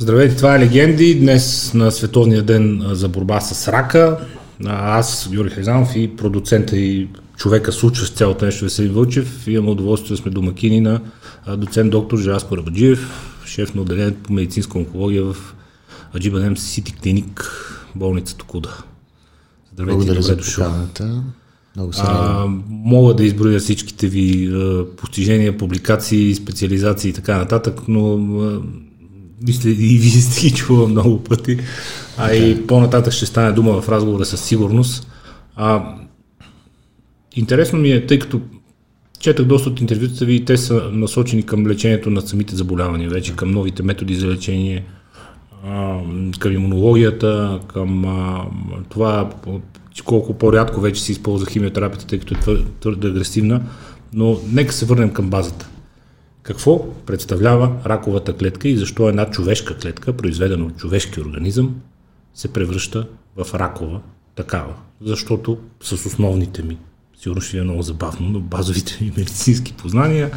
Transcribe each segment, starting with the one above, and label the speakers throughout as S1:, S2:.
S1: Здравейте, това е Легенди. Днес на Световния ден за борба с рака. Аз, Юрий Хризанов и продуцента и човека случващ цялото нещо Веселин Вълчев. Имам удоволствие да сме домакини на доцент доктор Желязко Рабаджиев, шеф на отделението по медицинска онкология в Аджибанем Сити Клиник, болница Токуда.
S2: Здравейте, Благодаря за поканата. Много се
S1: а, мога да изброя всичките ви а, постижения, публикации, специализации и така нататък, но а, мисля и вие сте ги чува много пъти, а и по-нататък ще стане дума в разговора със сигурност. А, интересно ми е, тъй като четах доста от интервютата ви и те са насочени към лечението на самите заболявания, вече към новите методи за лечение, а, към имунологията, към а, това колко по-рядко вече се използва химиотерапията, тъй като е твърде агресивна, но нека се върнем към базата. Какво представлява раковата клетка и защо една човешка клетка, произведена от човешки организъм, се превръща в ракова такава? Защото с основните ми, сигурно ще е много забавно, но базовите ми медицински познания,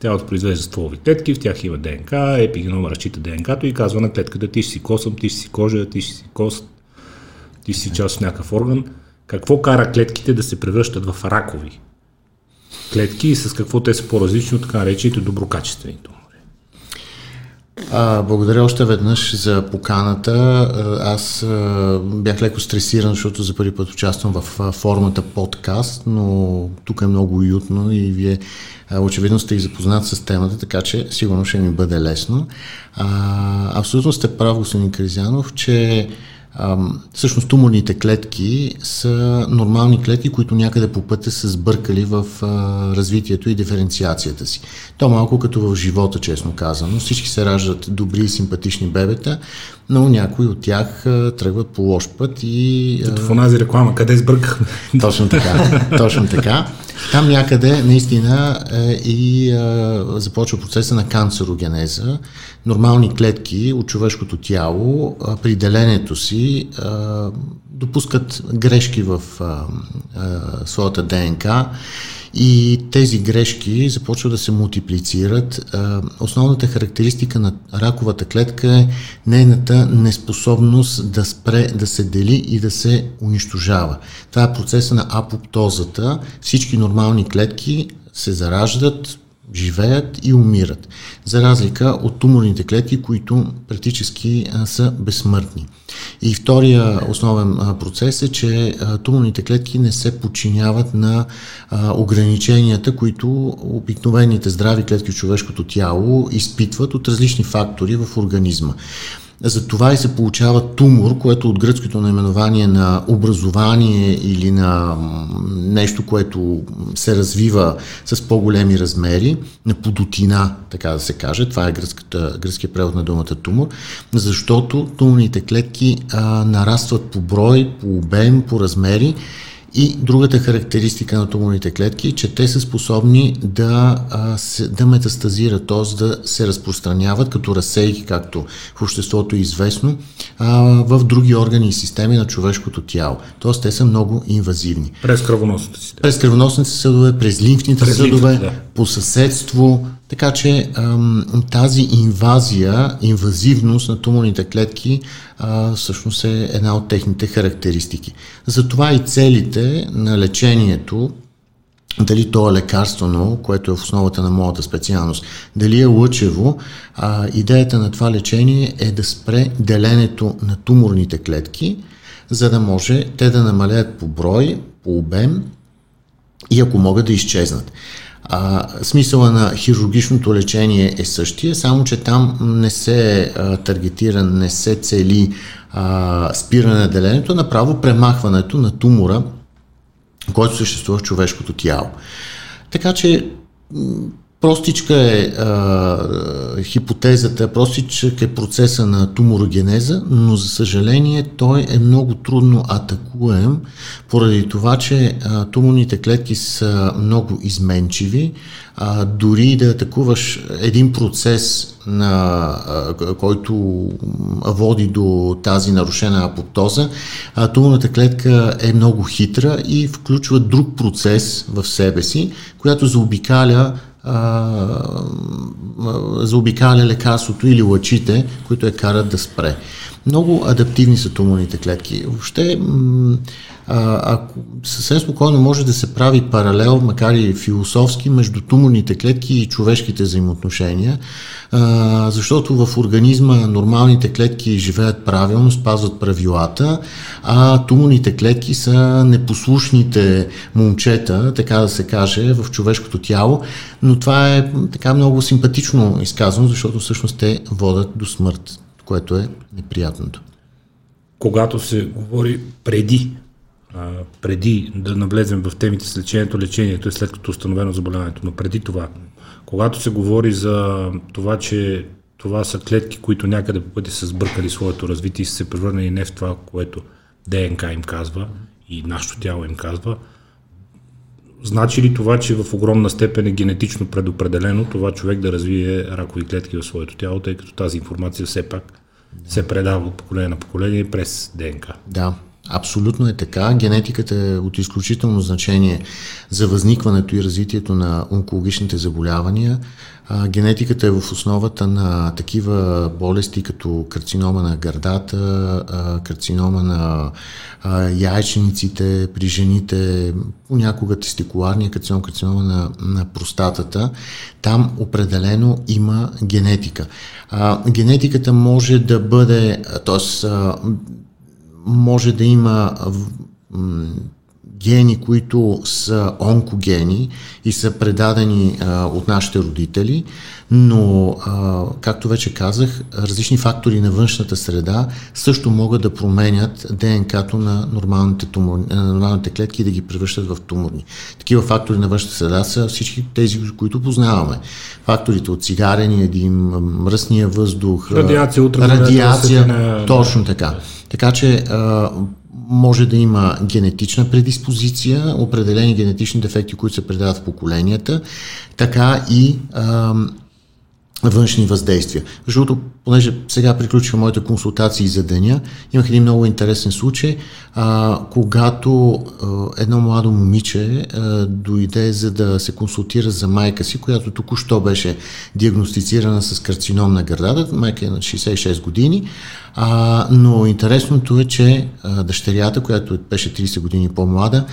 S1: тялото произвежда стволови клетки, в тях има ДНК, епигенома разчита ДНК-то и казва на клетката ти ще си косъм, ти ще си кожа, ти ще си кост, ти ще си част от някакъв орган. Какво кара клетките да се превръщат в ракови клетки и с какво те са по-различни от така наречените доброкачествени тумори?
S2: А, благодаря още веднъж за поканата. Аз а, бях леко стресиран, защото за първи път участвам в а, формата подкаст, но тук е много уютно и вие а, очевидно сте и запознат с темата, така че сигурно ще ми бъде лесно. А, абсолютно сте прав, господин Кризянов, че всъщност туморните клетки са нормални клетки, които някъде по пътя са сбъркали в развитието и диференциацията си. То малко като в живота, честно казано. Всички се раждат добри и симпатични бебета, но някои от тях а, тръгват по лош път и...
S1: Като в онази реклама, къде сбъркахме.
S2: Точно така, точно така. Там някъде наистина е, и е, започва процеса на канцерогенеза. Нормални клетки от човешкото тяло е, при деленето си е, допускат грешки в е, е, своята ДНК и тези грешки започват да се мултиплицират. Основната характеристика на раковата клетка е нейната неспособност да спре да се дели и да се унищожава. Това е процеса на апоптозата. Всички нормални клетки се зараждат, живеят и умират, за разлика от туморните клетки, които практически са безсмъртни. И втория основен процес е, че туморните клетки не се подчиняват на ограниченията, които обикновените здрави клетки в човешкото тяло изпитват от различни фактори в организма. За това и се получава тумор, което от гръцкото наименование на образование или на нещо, което се развива с по-големи размери, на подотина, така да се каже. Това е гръцката, гръцкият превод на думата тумор, защото туморните клетки а, нарастват по брой, по обем, по размери и другата характеристика на туморните клетки е, че те са способни да, да метастазират, т.е. да се разпространяват като разсейки, както в обществото е известно, в други органи и системи на човешкото тяло. Т.е. те са много инвазивни.
S1: През кръвоносните
S2: системи. През кръвоносните съдове, през лимфните през съдове, лимф, да. по съседство, така че тази инвазия, инвазивност на туморните клетки всъщност е една от техните характеристики. Затова и целите на лечението дали то е лекарствено, което е в основата на моята специалност, дали е лъчево, идеята на това лечение е да спре деленето на туморните клетки, за да може те да намалят по брой, по обем и ако могат да изчезнат. А, смисъла на хирургичното лечение е същия, само че там не се таргетира, не се цели а, спиране на делението, направо премахването на тумора, който съществува в човешкото тяло. Така че Простичка е а, хипотезата, простичък е процеса на туморогенеза, но за съжаление той е много трудно атакуем, поради това, че а, туморните клетки са много изменчиви. А, дори да атакуваш един процес, на, а, който води до тази нарушена апоптоза, а, туморната клетка е много хитра и включва друг процес в себе си, която заобикаля заобикаля лекарството или лъчите, които я карат да спре. Много адаптивни са туморните клетки. Въобще, ако съвсем спокойно може да се прави паралел, макар и философски, между туморните клетки и човешките взаимоотношения, а, защото в организма нормалните клетки живеят правилно, спазват правилата, а туморните клетки са непослушните момчета, така да се каже, в човешкото тяло, но това е така много симпатично изказано, защото всъщност те водят до смърт, което е неприятното.
S1: Когато се говори преди преди да навлезем в темите с лечението, лечението е след като е установено заболяването, но преди това, когато се говори за това, че това са клетки, които някъде по пъти са сбъркали своето развитие и са се превърнали не в това, което ДНК им казва и нашето тяло им казва, значи ли това, че в огромна степен е генетично предопределено това човек да развие ракови клетки в своето тяло, тъй като тази информация все пак се предава от поколение на поколение през ДНК?
S2: Да, Абсолютно е така. Генетиката е от изключително значение за възникването и развитието на онкологичните заболявания. А, генетиката е в основата на такива болести, като карцинома на гърдата, а, карцинома на а, яйчениците при жените, понякога тестикуларния карцином, карцинома на, на простатата. Там определено има генетика. А, генетиката може да бъде, т.е може да има гени, които са онкогени и са предадени а, от нашите родители, но, а, както вече казах, различни фактори на външната среда също могат да променят ДНК-то на нормалните, тумор, на нормалните клетки и да ги превръщат в туморни. Такива фактори на външната среда са всички тези, които познаваме. Факторите от цигарения дим, мръсния въздух,
S1: радиация,
S2: радиация точно така. Така че а, може да има генетична предиспозиция, определени генетични дефекти, които се предават в поколенията, така и а, външни въздействия. Защото, понеже сега приключиха моите консултации за деня, имах един много интересен случай, а, когато а, едно младо момиче а, дойде за да се консултира за майка си, която току-що беше диагностицирана с карцином на гърдата, майка е на 66 години, а, но интересното е, че а, дъщерята, която беше 30 години по-млада,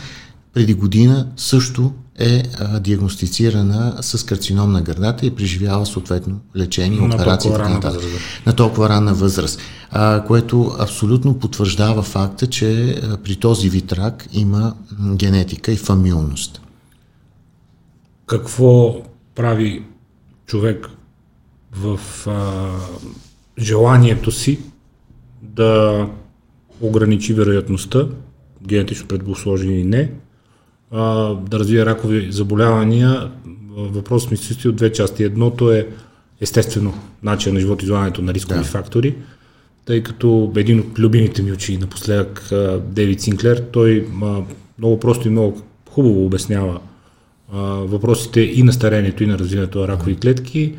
S2: преди година също е а, диагностицирана с карцином на гърдата и преживява съответно лечение, на операции и така нататък. На толкова ранна възраст. А, което абсолютно потвърждава факта, че а, при този вид рак има генетика и фамилност.
S1: Какво прави човек в а, желанието си да ограничи вероятността, генетично предпосложени или не, а, да развие ракови заболявания, въпрос ми се състои от две части. Едното е естествено начин на живот, излагането на рискови да. фактори, тъй като един от любимите ми учи напоследък, Дейвид Синклер, той а, много просто и много хубаво обяснява а, въпросите и на старението, и на развиването на ракови клетки.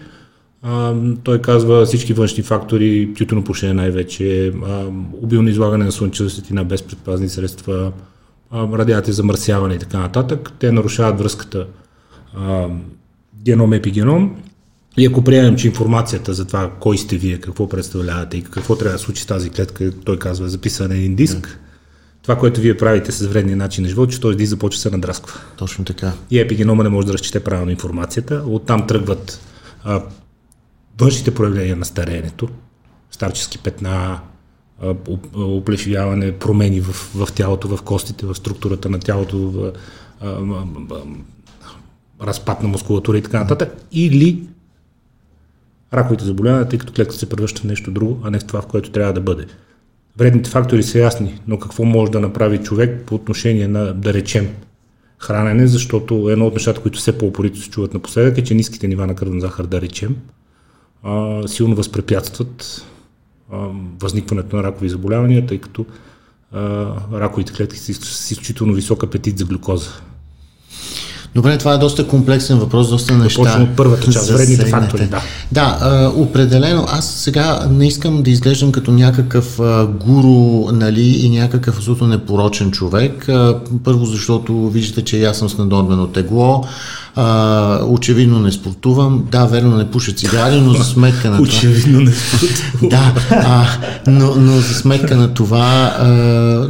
S1: А, той казва всички външни фактори, тютюнопушене най-вече, а, обилно излагане на слънчева светлина без предпазни средства, радиация замърсяване и така нататък. Те нарушават връзката геном-епигеном и ако приемем, че информацията за това кой сте вие, какво представлявате и какво трябва да случи с тази клетка, той казва, е записан на един диск, mm. това, което вие правите с вредния начин на живот, че този диск започва се надрасква.
S2: Точно така.
S1: И епигенома не може да разчете правилно информацията. Оттам тръгват а, външните проявления на стареенето, старчески петна, оплешивяване, промени в, в тялото, в костите, в структурата на тялото, в, разпад на мускулатура и така нататък, или раковите заболявания, тъй като клетката се превръща в нещо друго, а не в това, в което трябва да бъде. Вредните фактори са ясни, но какво може да направи човек по отношение на, да речем, хранене, защото едно от нещата, които все по-упорито се чуват напоследък е, че ниските нива на кръвна захар, да речем, а, силно възпрепятстват възникването на ракови заболявания, тъй като раковите клетки са с изключително висок апетит за глюкоза.
S2: Добре, това е доста комплексен въпрос, доста неща.
S1: Точно от първата част, вредните фактори, да.
S2: Да, а, определено. Аз сега не искам да изглеждам като някакъв а, гуру, нали, и някакъв абсолютно непорочен човек. А, първо, защото виждате, че аз съм с надорвено тегло. А, очевидно не спортувам, да, верно не пуша цигари, но за сметка на
S1: това... Очевидно не спортувам.
S2: Да, а, но, но за сметка на това, а,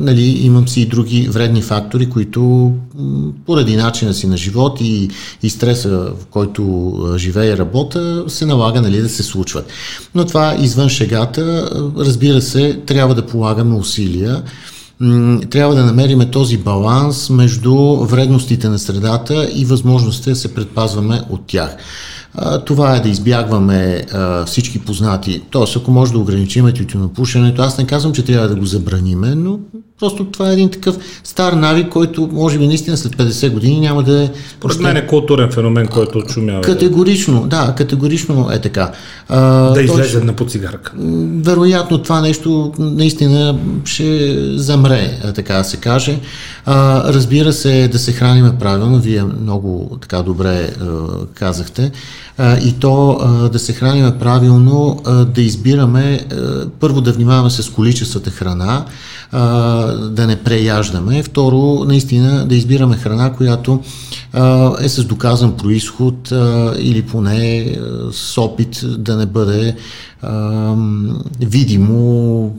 S2: нали, имам си и други вредни фактори, които поради начина си на живот и, и стреса, в който живее и работа, се налага нали, да се случват. Но това извън шегата, разбира се, трябва да полагаме усилия трябва да намериме този баланс между вредностите на средата и възможността да се предпазваме от тях. Това е да избягваме всички познати. Тоест, ако може да ограничим тютюнопушенето, аз не казвам, че трябва да го забраниме, но Просто това е един такъв стар навик, който може би наистина след 50 години няма да е...
S1: Според мен е културен феномен, който отшумява.
S2: Категорично, да, категорично е така.
S1: А, да излезе на подцигарка.
S2: Вероятно това нещо наистина ще замре, така да се каже. А, разбира се, да се храниме правилно, вие много така добре а, казахте. А, и то а, да се храниме правилно, а, да избираме, а, първо да внимаваме с количествата храна, а, да не преяждаме. Второ, наистина да избираме храна, която а, е с доказан происход а, или поне с опит да не бъде а, видимо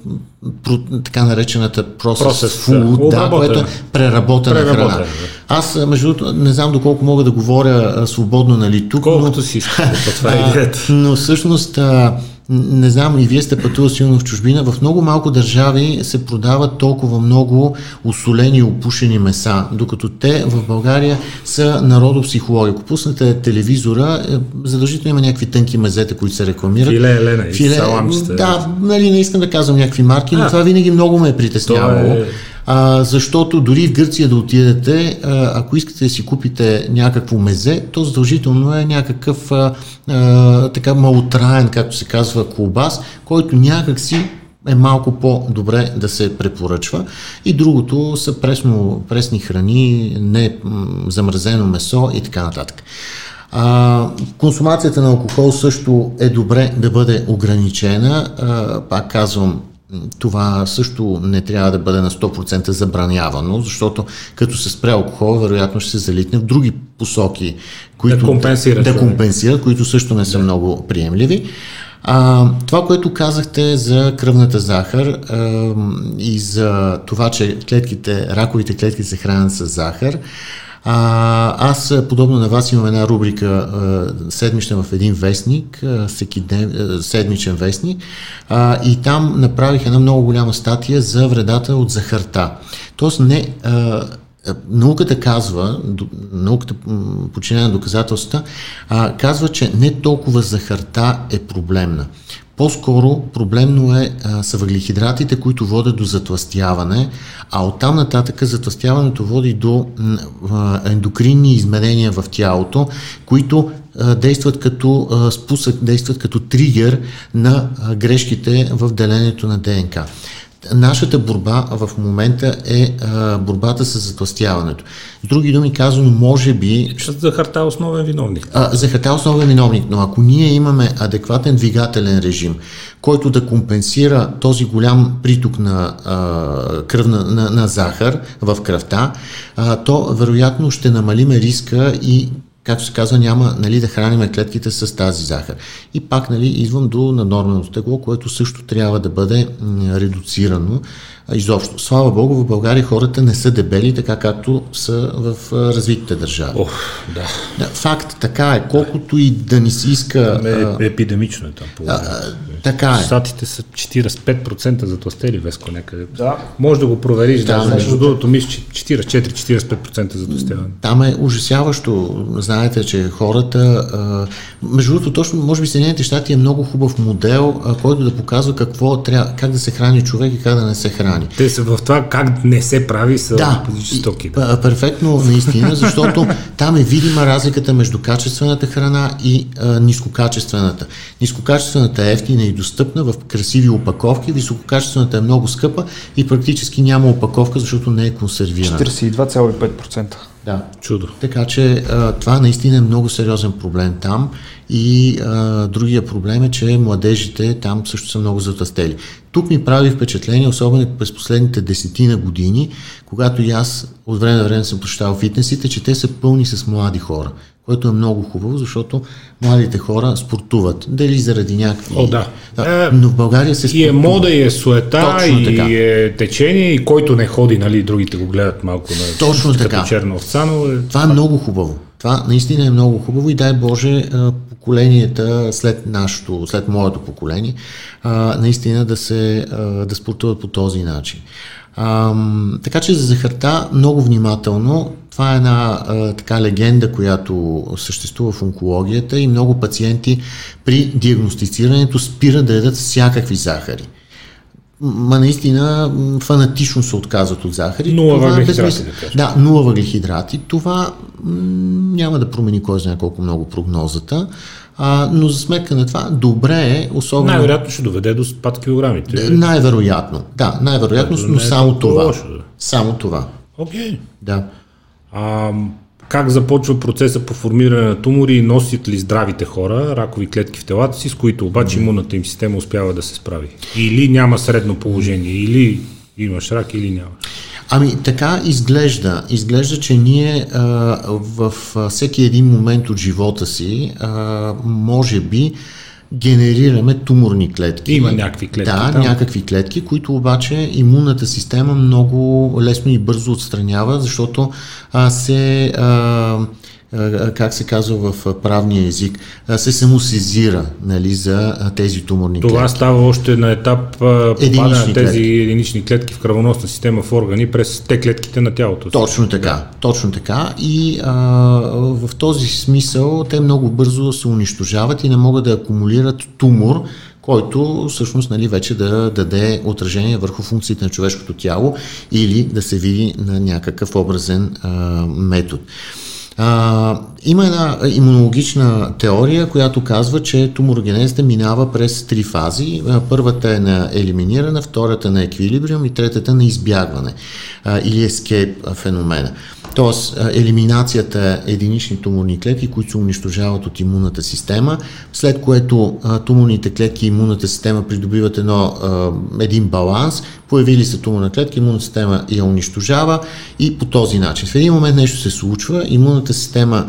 S2: така наречената process, food, да, което е преработена, преработена храна. Аз, между другото, не знам доколко мога да говоря свободно, нали, тук.
S1: Колкото но, си това е идеята.
S2: Но всъщност а, не знам, и вие сте пътували силно в чужбина, в много малко държави се продават толкова много усолени и опушени меса, докато те в България са народопсихологи. Ако пуснете телевизора, е, задължително има някакви тънки мезета, които се рекламират.
S1: Филе, Елена Филе, саламчета.
S2: Да, нали, не искам да казвам някакви марки, но а, това винаги много ме е притеснявало. Е а, защото дори в Гърция да отидете, а, ако искате да си купите някакво мезе, то задължително е някакъв а, а, така малотраен, както се казва, колбас, който някак си е малко по-добре да се препоръчва. И другото са пресно, пресни храни, не замразено месо и така нататък. А, консумацията на алкохол също е добре да бъде ограничена. А, пак казвам, това също не трябва да бъде на 100% забранявано, защото като се спре алкохол, вероятно ще се залитне в други посоки, които
S1: да компенсират,
S2: да компенсират които също не са да. много приемливи. А, това, което казахте за кръвната захар а, и за това, че клетките, раковите клетки се хранят с захар, а, аз, подобно на вас, имам една рубрика а, седмична в един вестник, а, всеки ден, а, седмичен вестник, а, и там направих една много голяма статия за вредата от захарта. Тоест не... А, Науката казва, науката починена на доказателствата, а, казва, че не толкова захарта е проблемна. По-скоро проблемно е, а, са въглехидратите, които водят до затластяване, а оттам нататък затластяването води до а, ендокринни изменения в тялото, които а, действат като а, спусък, действат като тригер на а, грешките в делението на ДНК нашата борба в момента е а, борбата с затластяването. С други думи казано, може би...
S1: Захарта е основен виновник.
S2: А, захарта е основен виновник, но ако ние имаме адекватен двигателен режим, който да компенсира този голям приток на, а, кръвна, на, на захар в кръвта, а, то вероятно ще намалиме риска и както се казва, няма нали, да храниме клетките с тази захар. И пак нали, идвам до наднорменото тегло, което също трябва да бъде редуцирано изобщо. Слава Богу, в България хората не са дебели, така както са в развитите държави.
S1: Ох, да.
S2: да. Факт, така е. Колкото и да ни се иска...
S1: Е, епидемично е там. А, а,
S2: така е.
S1: Штатите са 45% за тластели веско някъде. Да. Може да го провериш. Да, да между другото, мисля, 44-45% за тластяване.
S2: Там е ужасяващо. Знаете, че хората... А, между другото, точно, може би Съединените щати е много хубав модел, а, който да показва какво трябва, как да се храни човек и как да не се храни храни.
S1: Те са в това как не се прави са да, стоки.
S2: Да, перфектно наистина, защото там е видима разликата между качествената храна и а, нискокачествената. Нискокачествената е ефтина и достъпна в красиви опаковки, висококачествената е много скъпа и практически няма опаковка, защото не е консервирана.
S1: 42,5%.
S2: Да.
S1: Чудо.
S2: Така че а, това наистина е много сериозен проблем там и а, другия проблем е, че младежите там също са много затъстели. Тук ми прави впечатление, особено през последните десетина години, когато и аз от време на време съм посещавал фитнесите, че те са пълни с млади хора. Което е много хубаво, защото младите хора спортуват. Дали заради някакви...
S1: О, да.
S2: да. Но в България се
S1: спортува. И е мода, и е суета, Точно и така. е течение, и който не ходи, нали, другите го гледат малко на
S2: Точно така.
S1: черна овца, но е...
S2: Това е много хубаво. Това наистина е много хубаво и дай Боже поколенията след нашето, след моето поколение, наистина да се да спортуват по този начин. А, така че за захарта много внимателно. Това е една а, така легенда, която съществува в онкологията и много пациенти при диагностицирането спират да ядат всякакви захари. Ма наистина фанатично се отказват от захари.
S1: Нула въглехидрати, да
S2: Да, нула въглехидрати. Това м- няма да промени кой знае колко много прогнозата. А, но за сметка на това, добре е, особено...
S1: Най-вероятно ще доведе до спад килограмите.
S2: Най-вероятно, да, най-вероятно, но е само това. Лошо, да. Само това.
S1: Окей. Okay.
S2: Да.
S1: А, как започва процеса по формиране на тумори и носят ли здравите хора ракови клетки в телата си, с които обаче имунната им система успява да се справи? Или няма средно положение, или имаш рак, или няма?
S2: Ами така изглежда. Изглежда, че ние а, в всеки един момент от живота си, а, може би, генерираме туморни клетки.
S1: Има някакви клетки.
S2: Да, там. някакви клетки, които обаче имунната система много лесно и бързо отстранява, защото а, се а, как се казва в правния език, се самосезира нали, за тези туморни
S1: Това
S2: клетки.
S1: Това става още на етап попадане на тези клетки. единични клетки в кръвоносна система в органи през те клетките на тялото.
S2: Точно така, да. точно така. И а, в този смисъл те много бързо се унищожават и не могат да акумулират тумор, който всъщност нали, вече да даде отражение върху функциите на човешкото тяло или да се види на някакъв образен а, метод. А, има една имунологична теория, която казва, че туморогенезата минава през три фази. Първата е на елиминиране, втората на еквилибриум и третата на избягване а, или ескейп феномена. Тоест, елиминацията е единични туморни клетки, които се унищожават от имунната система, след което туморните клетки и имунната система придобиват едно, един баланс, появили се туморна клетка, имунната система я унищожава и по този начин. В един момент нещо се случва, имунната система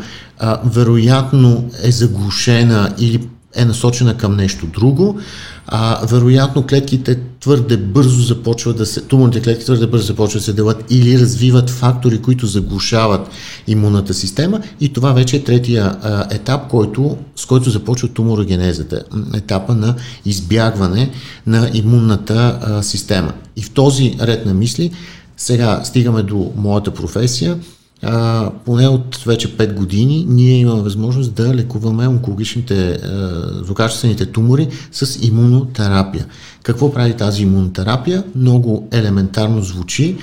S2: вероятно е заглушена или е насочена към нещо друго, а, вероятно клетките твърде бързо започват да се, туморните клетки твърде бързо започват да се делят или развиват фактори, които заглушават имунната система и това вече е третия а, етап, който, с който започва туморогенезата, етапа на избягване на имунната а, система. И в този ред на мисли сега стигаме до моята професия – а, поне от вече 5 години ние имаме възможност да лекуваме онкологичните злокачествените тумори с имунотерапия. Какво прави тази имунотерапия? Много елементарно звучи,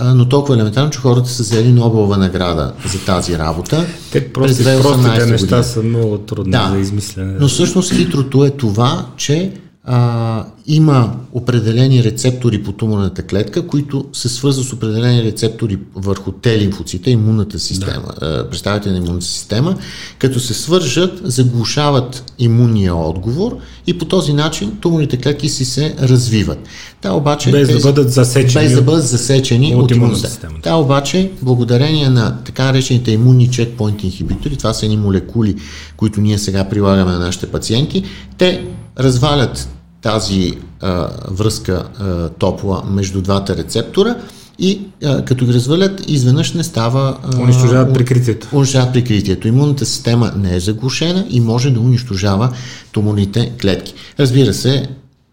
S2: но толкова елементарно, че хората са взели Нобелова награда за тази работа.
S1: Те просто, простите неща са много трудни да, за измислене.
S2: Но всъщност хитрото е това, че а, има определени рецептори по туморната клетка, които се свързват с определени рецептори върху Т лимфоцита, имунната система, да. представители на имунната система, като се свържат, заглушават имунния отговор и по този начин туморните клетки си се развиват.
S1: Та обаче, без тези, да бъдат засечени,
S2: без да бъдат засечени от, от имунната система. Та обаче, благодарение на така наречените имунни чекпоинт инхибитори, това са едни молекули, които ние сега прилагаме на нашите пациенти, те развалят тази а, връзка а, топла между двата рецептора и а, като ги развалят, изведнъж не става...
S1: А, унищожават прикритието.
S2: Унищожават прикритието. Имунната система не е заглушена и може да унищожава туморните клетки. Разбира се,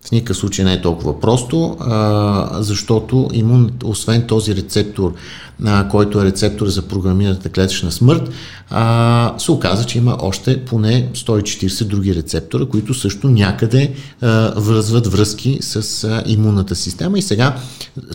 S2: в никакъв случай не е толкова просто, а, защото имун, освен този рецептор, а, който е рецептор за програмираната клетъчна смърт, а, се оказа, че има още поне 140 други рецептора, които също някъде а, връзват връзки с а, имунната система. И сега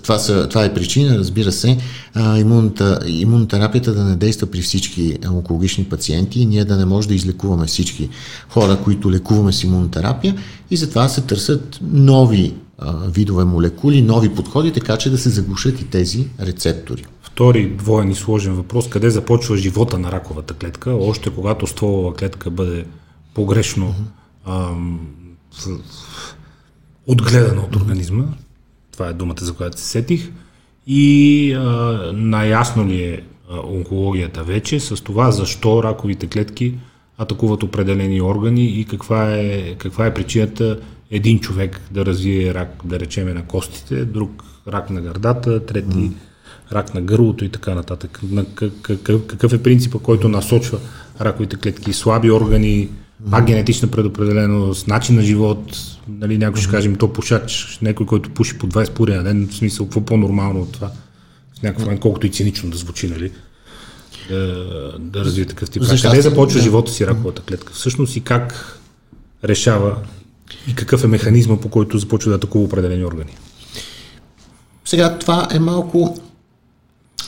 S2: това, са, това е причина, разбира се, а, имунната, имунотерапията да не действа при всички онкологични пациенти и ние да не може да излекуваме всички хора, които лекуваме с имунотерапия и затова се търсят нови а, видове молекули, нови подходи, така че да се заглушат и тези рецептори.
S1: Втори двоен и сложен въпрос, къде започва живота на раковата клетка, още когато стволова клетка бъде погрешно ам, отгледана от организма, това е думата, за която се сетих, и а, наясно ли е онкологията вече, с това защо раковите клетки атакуват определени органи и каква е, каква е причината един човек да развие рак, да речеме на костите, друг рак на гърдата, трети mm. рак на гърлото и така нататък. На какъв, какъв е принципа, който насочва раковите клетки, слаби органи, пак генетична предопределеност, начин на живот, нали, някой ще кажем, то пушач, някой, който пуши по 20 пури на ден, в смисъл, какво по-нормално от това? В някакъв момент, колкото и цинично да звучи, нали? Да, да развие такъв тип. Защо? Къде започва да. живота си раковата клетка? Всъщност и как решава и какъв е механизма, по който започва да атакува определени органи?
S2: Сега това е малко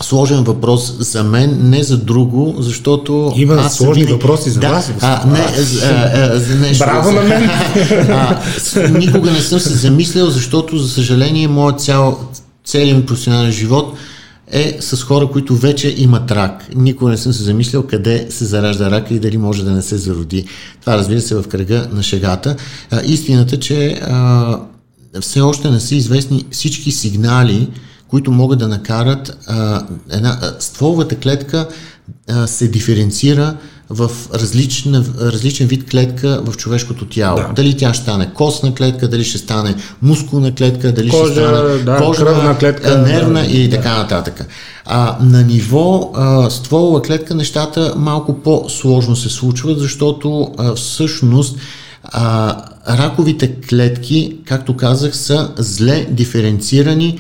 S2: сложен въпрос за мен, не за друго, защото...
S1: Има аз сложни не... въпроси за да, вас.
S2: А, не, а, а, за нещо.
S1: Браво на мен!
S2: А, никога не съм се замислял, защото, за съжаление, моят цял, целият ми професионален живот е с хора, които вече имат рак. Никога не съм се замислял къде се заражда рак и дали може да не се зароди. Това разбира се в кръга на шегата. А, истината, че а, все още не са известни всички сигнали, които могат да накарат а, една, а, стволовата клетка а, се диференцира в различен, различен вид клетка в човешкото тяло. Да. Дали тя ще стане костна клетка, дали ще стане мускулна клетка, дали Кожа, ще стане да, кожна, клетка, нервна да, и така да. нататък. А, на ниво а, стволова клетка нещата малко по-сложно се случват, защото а, всъщност а, раковите клетки, както казах, са зле диференцирани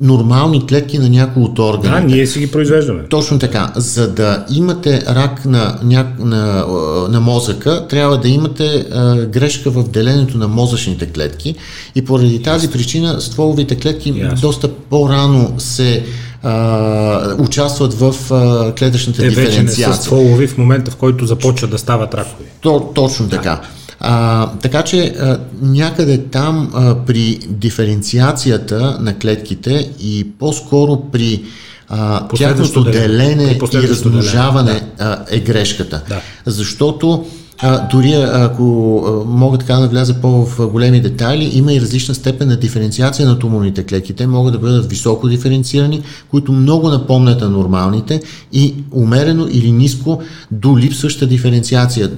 S2: нормални клетки на някои от органите.
S1: Да, ние си ги произвеждаме.
S2: Точно така. За да имате рак на, ня... на, на мозъка, трябва да имате а, грешка в деленето на мозъчните клетки и поради тази причина стволовите клетки Ясно. доста по-рано се а, участват в а, клетъчната
S1: Те
S2: диференциация.
S1: Те вече не са стволови в момента, в който започват да стават ракови.
S2: То, точно така. Да. А, така че а, някъде там а, при диференциацията на клетките и по-скоро при а, тяхното делене и размножаване да. а, е грешката. Да. Защото а, дори ако а, мога така да вляза по-в големи детайли, има и различна степен на диференциация на туморните клетки. Те могат да бъдат високо диференцирани, които много напомнят на нормалните и умерено или ниско до липсваща диференциация.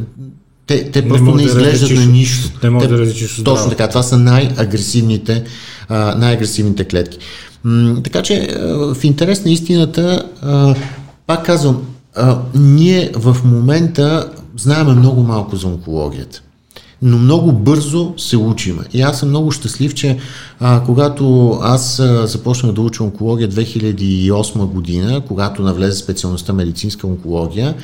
S2: Те, те просто не, не изглеждат да на нищо.
S1: Те могат да различиш
S2: Точно така, това са най-агресивните, а, най-агресивните клетки. М, така че а, в интерес на истината, а, пак казвам, а, ние в момента знаеме много малко за онкологията но много бързо се учиме. И аз съм много щастлив, че а, когато аз започнах да уча онкология 2008 година, когато навлезе специалността медицинска онкология,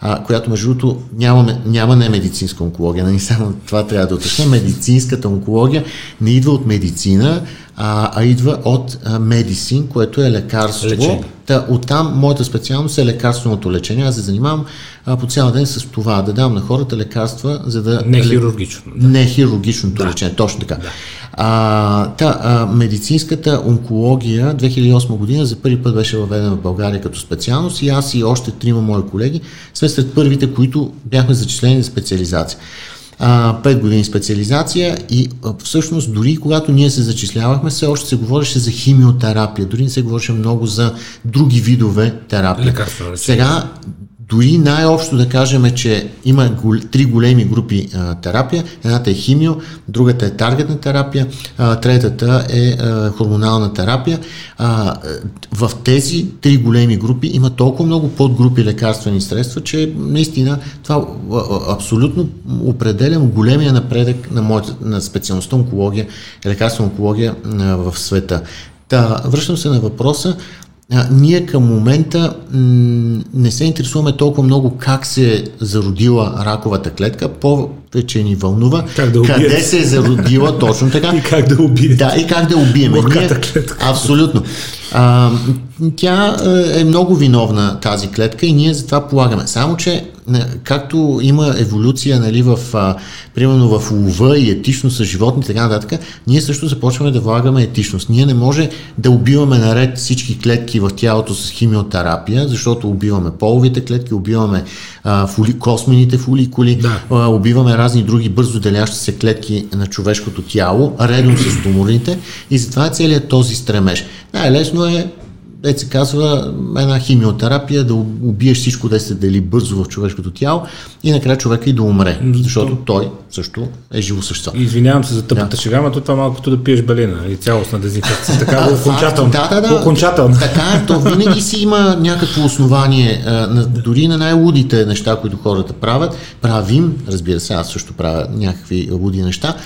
S2: а, която между другото няма, няма не медицинска онкология, нали, само това трябва да уточня. Медицинската онкология не идва от медицина, а, а идва от медицин, което е лекарство. Лечение. Та, оттам моята специалност е лекарственото лечение. Аз се занимавам а, по цял ден с това, да давам на хората лекарства, за да...
S1: Не хирургично.
S2: Да. Не хирургичното да. лечение, точно така. Да. А, та, а, медицинската онкология 2008 година за първи път беше въведена в България като специалност и аз и още трима мои колеги сме сред първите, които бяхме зачислени за специализация. А, 5 години специализация и а, всъщност дори когато ние се зачислявахме, все още се говореше за химиотерапия, дори не се говореше много за други видове терапия. Лекарства, Сега дори най-общо да кажем, че има три големи групи а, терапия. Едната е химио, другата е таргетна терапия, а, третата е а, хормонална терапия. А, в тези три големи групи има толкова много подгрупи лекарствени средства, че наистина това абсолютно определям големия напредък на, моята, на специалността онкология, лекарствена онкология а, в света. Та, връщам се на въпроса а, ние към момента м- не се интересуваме толкова много как се е зародила раковата клетка, повече ни вълнува
S1: как да
S2: къде се е зародила точно така.
S1: и как да убием.
S2: Да, и как да убием. Ние, абсолютно. А, тя е много виновна тази клетка и ние за това полагаме. Само, че както има еволюция нали, в, а, примерно в лова и етичност с животни и така нататък, ние също започваме да влагаме етичност. Ние не може да убиваме наред всички клетки в тялото с химиотерапия, защото убиваме половите клетки, убиваме а, фули, космените фоликули, да. а, убиваме разни други бързо делящи се клетки на човешкото тяло, редом с туморите и затова е целият този стремеж. Най-лесно е де се казва, една химиотерапия, да убиеш всичко, да се дели бързо в човешкото тяло и накрая човека и да умре, защото той също е живо същество.
S1: Извинявам се за тъпата да. шега, но това малко като да пиеш балина и цялостна дезинфекция. Така го окончателно.
S2: Да, да, да.
S1: Окончателно.
S2: Така, то винаги си има някакво основание, дори на най-лудите неща, които хората правят, правим, разбира се, аз също правя някакви луди неща,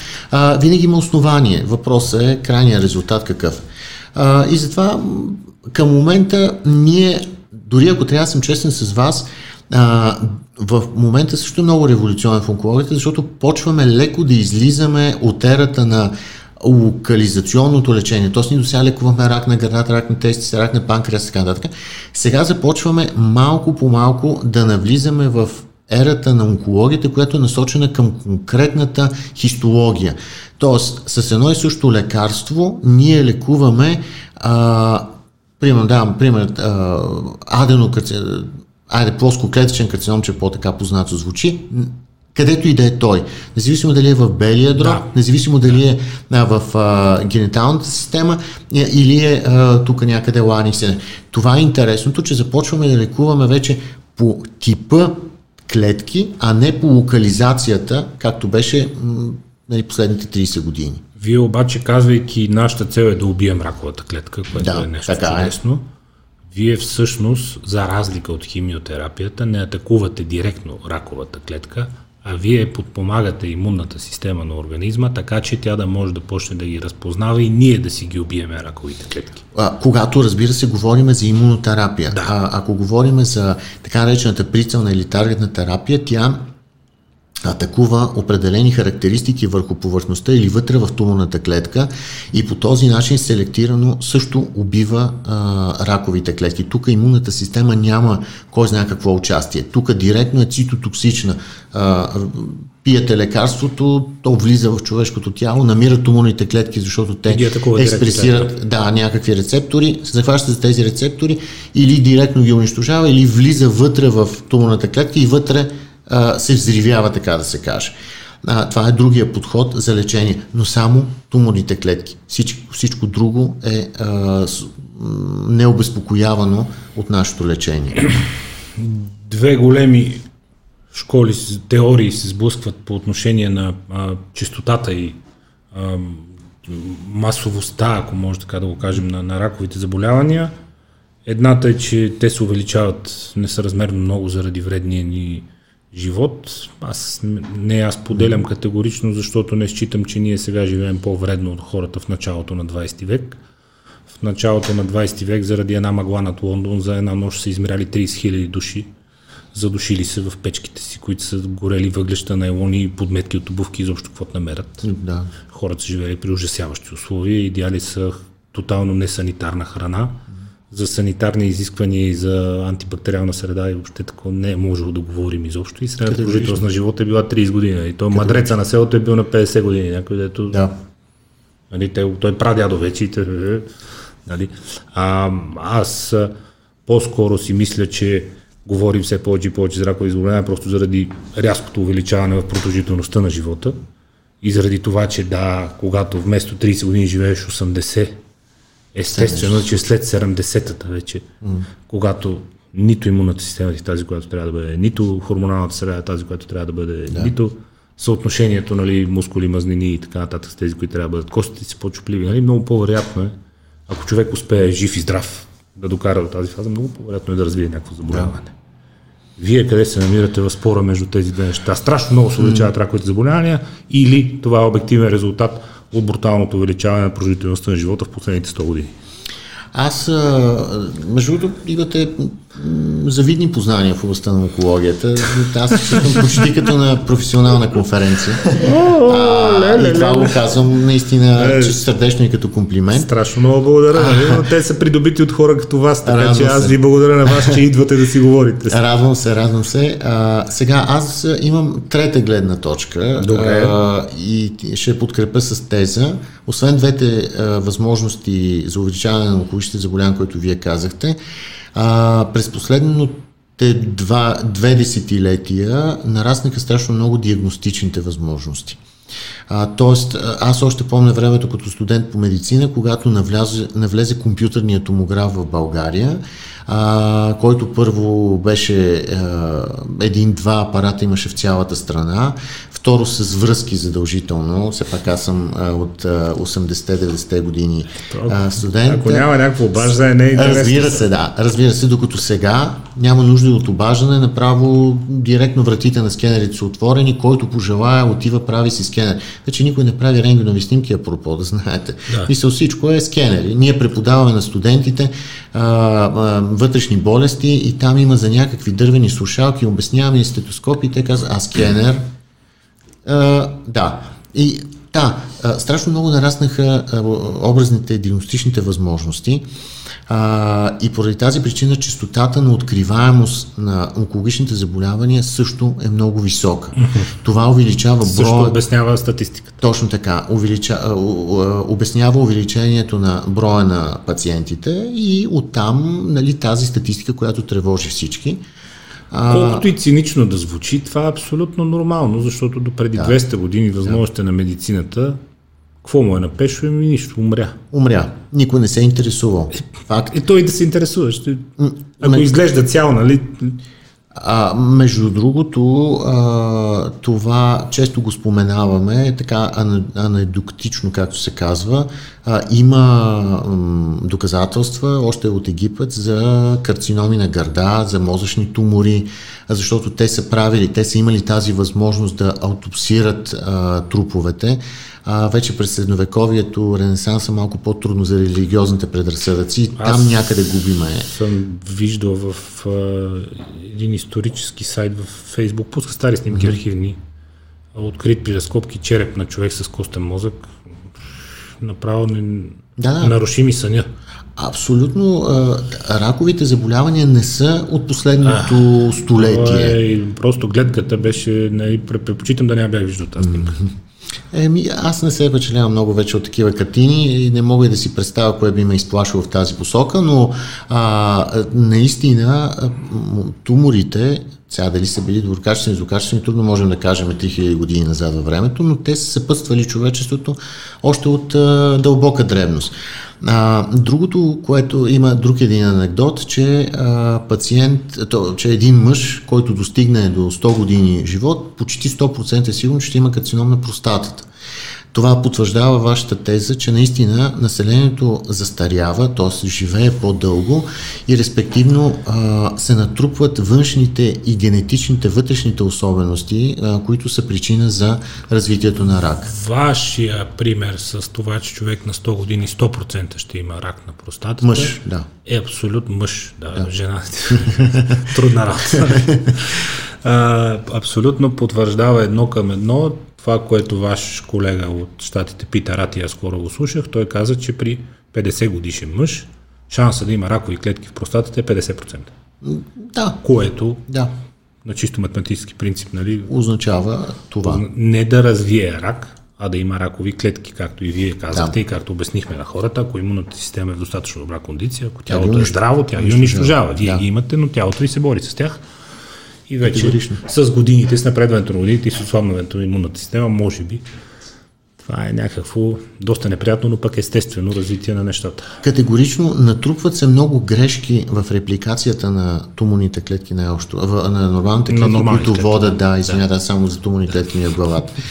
S2: винаги има основание. Въпросът е крайния резултат какъв. А, и затова към момента ние, дори ако трябва да съм честен с вас, а, в момента също е много революционен в онкологията, защото почваме леко да излизаме от ерата на локализационното лечение. Тоест, ние до сега лекуваме рак на гърдата, рак на тести, рак на панкреас така нататък. Сега започваме малко по малко да навлизаме в ерата на онкологията, която е насочена към конкретната хистология. Тоест, с едно и също лекарство ние лекуваме, а, примерно, давам пример, а, аденокарцином, айде, плоскоклетъчен карцином, че по-така познато звучи, където и да е той. Независимо дали е в белия дроб, да. независимо дали е а, в а, гениталната система или е а, тук някъде ланикс. Това е интересното, че започваме да лекуваме вече по типа клетки, а не по локализацията, както беше нали, последните 30 години.
S1: Вие обаче, казвайки, нашата цел е да убием раковата клетка, което да, е нещо така чудесно, е. вие всъщност, за разлика от химиотерапията, не атакувате директно раковата клетка, а вие подпомагате имунната система на организма, така че тя да може да почне да ги разпознава и ние да си ги убиеме раковите клетки.
S2: А, когато, разбира се, говорим за имунотерапия. Да. А, ако говорим за така наречената прицелна или таргетна терапия, тя атакува определени характеристики върху повърхността или вътре в туморната клетка и по този начин селектирано също убива а, раковите клетки. Тук имунната система няма кой знае какво участие. Тук директно е цитотоксична. А, пиете лекарството, то влиза в човешкото тяло, намира туморните клетки, защото те експресират да, някакви рецептори, се захваща за тези рецептори или директно ги унищожава, или влиза вътре в туморната клетка и вътре а, се взривява, така да се каже. А, това е другия подход за лечение, но само туморните клетки. Всичко, всичко друго е а, необезпокоявано от нашето лечение.
S1: Две големи школи, теории се сблъскват по отношение на а, чистотата и а, масовостта, ако може така да го кажем, на, на раковите заболявания. Едната е, че те се увеличават несъразмерно много заради вредния ни живот. Аз не аз поделям категорично, защото не считам, че ние сега живеем по-вредно от хората в началото на 20 век. В началото на 20 век заради една мъгла над Лондон за една нощ са измеряли 30 000 души. Задушили се в печките си, които са горели въглеща на елони и подметки от обувки, изобщо каквото намерят.
S2: Да.
S1: Хората са живели при ужасяващи условия, идеали са тотално несанитарна храна за санитарни изисквания и за антибактериална среда и въобще такова не е можело да говорим изобщо. И средната продължителност на живота е била 30 години. И той мадреца на селото е бил на 50 години. Някой, дето,
S2: да.
S1: Нали, те, той прадядо вече. И, нали. а, аз по-скоро си мисля, че говорим все повече и повече за ракови заболявания, просто заради рязкото увеличаване в продължителността на живота и заради това, че да, когато вместо 30 години живееш 80, Естествено, че след 70-та вече, mm. когато нито имунната система е тази, която трябва да бъде, нито хормоналната среда е тази, която трябва да бъде, да. нито съотношението нали, мускули, мазнини и така нататък с тези, които трябва да бъдат, костите си по-чупливи. Нали, много по-вероятно е, ако човек успее жив и здрав да докара до тази фаза, много по-вероятно е да развие някакво заболяване. Да. Вие къде се намирате в спора между тези две неща? Страшно много се увеличават раковите заболявания или това е обективен резултат от бруталното увеличаване на продължителността на живота в последните 100 години?
S2: Аз, между другото, имате завидни познания в областта на онкологията. Аз съм почти като на професионална конференция. а, и това го казвам наистина че сърдечно и като комплимент.
S1: Страшно много благодаря. Нали? Но те са придобити от хора като вас, така радвам че аз ви благодаря на вас, че идвате да си говорите.
S2: Радвам се, радвам се. А, сега, аз имам трета гледна точка
S1: Добре.
S2: А, и ще подкрепя с теза. Освен двете а, възможности за увеличаване на онкологичните заболявания, които вие казахте, а, през последните два, две десетилетия нараснаха страшно много диагностичните възможности. А, тоест, аз още помня времето като студент по медицина, когато навлязе, навлезе компютърният томограф в България, а, който първо беше един-два апарата имаше в цялата страна, второ с връзки задължително, все пак аз съм а, от 80-90 години а, студент.
S1: Ако няма някакво обаждане, не е интересно.
S2: Разбира се, да. Разбира се, докато сега няма нужда от обаждане, направо директно вратите на скенерите са отворени, който пожелая отива, прави си скенер. Значи никой не прави рентгенови снимки, апропо, да знаете. Да. Мисля, всичко е скенери. Ние преподаваме на студентите а, а, вътрешни болести и там има за някакви дървени слушалки, обясняваме и стетоскопи, те казват, а скенер? А, да. И да, страшно много нараснаха образните диагностичните възможности а, и поради тази причина частотата на откриваемост на онкологичните заболявания също е много висока. Това увеличава броя...
S1: Също обяснява статистиката.
S2: Точно така. Увелича, обяснява увеличението на броя на пациентите и оттам нали, тази статистика, която тревожи всички.
S1: Колкото и цинично да звучи, това е абсолютно нормално, защото до преди да. 200 години възможностите да. на медицината, какво му е напешо, ами нищо, умря.
S2: Умря. Никой не се е интересувал.
S1: Факт. И той да се интересува. Ще... Ако М- изглежда цяло, нали?
S2: А, между другото, а, това често го споменаваме, така анедуктично, както се казва. А, има м, доказателства още от Египет за карциноми на гърда, за мозъчни тумори, защото те са правили, те са имали тази възможност да аутопсират а, труповете. А, вече през средновековието, Ренесанса малко по-трудно за религиозните предразсъдъци. Аз Там някъде губиме.
S1: съм виждал в а, един исторически сайт в Фейсбук, пуска стари снимки mm-hmm. архивни, открит при разкопки череп на човек с костен мозък. Направо не, да, да. наруши ми съня.
S2: Абсолютно. раковите заболявания не са от последното а, столетие.
S1: Е, просто гледката беше, не, предпочитам да не бях виждал тази снимка.
S2: Еми, аз не се впечатлявам много вече от такива картини и не мога и да си представя кое би ме изплашило в тази посока, но а, наистина туморите, сега дали са били доброкачествени, злокачествени, трудно можем да кажем 3000 години назад във времето, но те са съпътствали човечеството още от а, дълбока древност. А, другото, което има друг един анекдот, че а, пациент, то, че един мъж, който достигне до 100 години живот, почти 100% е сигурно, че ще има карцином на простатата. Това потвърждава вашата теза, че наистина населението застарява, т.е. живее по-дълго и респективно а, се натрупват външните и генетичните вътрешните особености, а, които са причина за развитието на рак.
S1: Вашия пример с това, че човек на 100 години 100% ще има рак на простатата
S2: мъж, да.
S1: е абсолютно мъж, да, да. жена. Трудна работа. абсолютно потвърждава едно към едно това, което ваш колега от щатите Пита Рати, аз скоро го слушах, той каза, че при 50 годишен мъж шанса да има ракови клетки в простатата е 50%.
S2: Да.
S1: Което
S2: да.
S1: на чисто математически принцип, нали?
S2: Означава това.
S1: Не да развие рак, а да има ракови клетки, както и вие казахте да. и както обяснихме на хората, ако имунната система е в достатъчно добра кондиция, ако тялото е здраво, тя ги унищожава. Вие да. ги имате, но тялото ви се бори с тях и вече с годините, с напредването на годините и с отслабването на имунната система, може би това е някакво доста неприятно, но пък естествено развитие на нещата.
S2: Категорично натрупват се много грешки в репликацията на туморните клетки на още, на нормалните клетки, на които клетки. водят, да, извинявай, да. само за туморни клетки ми е главата.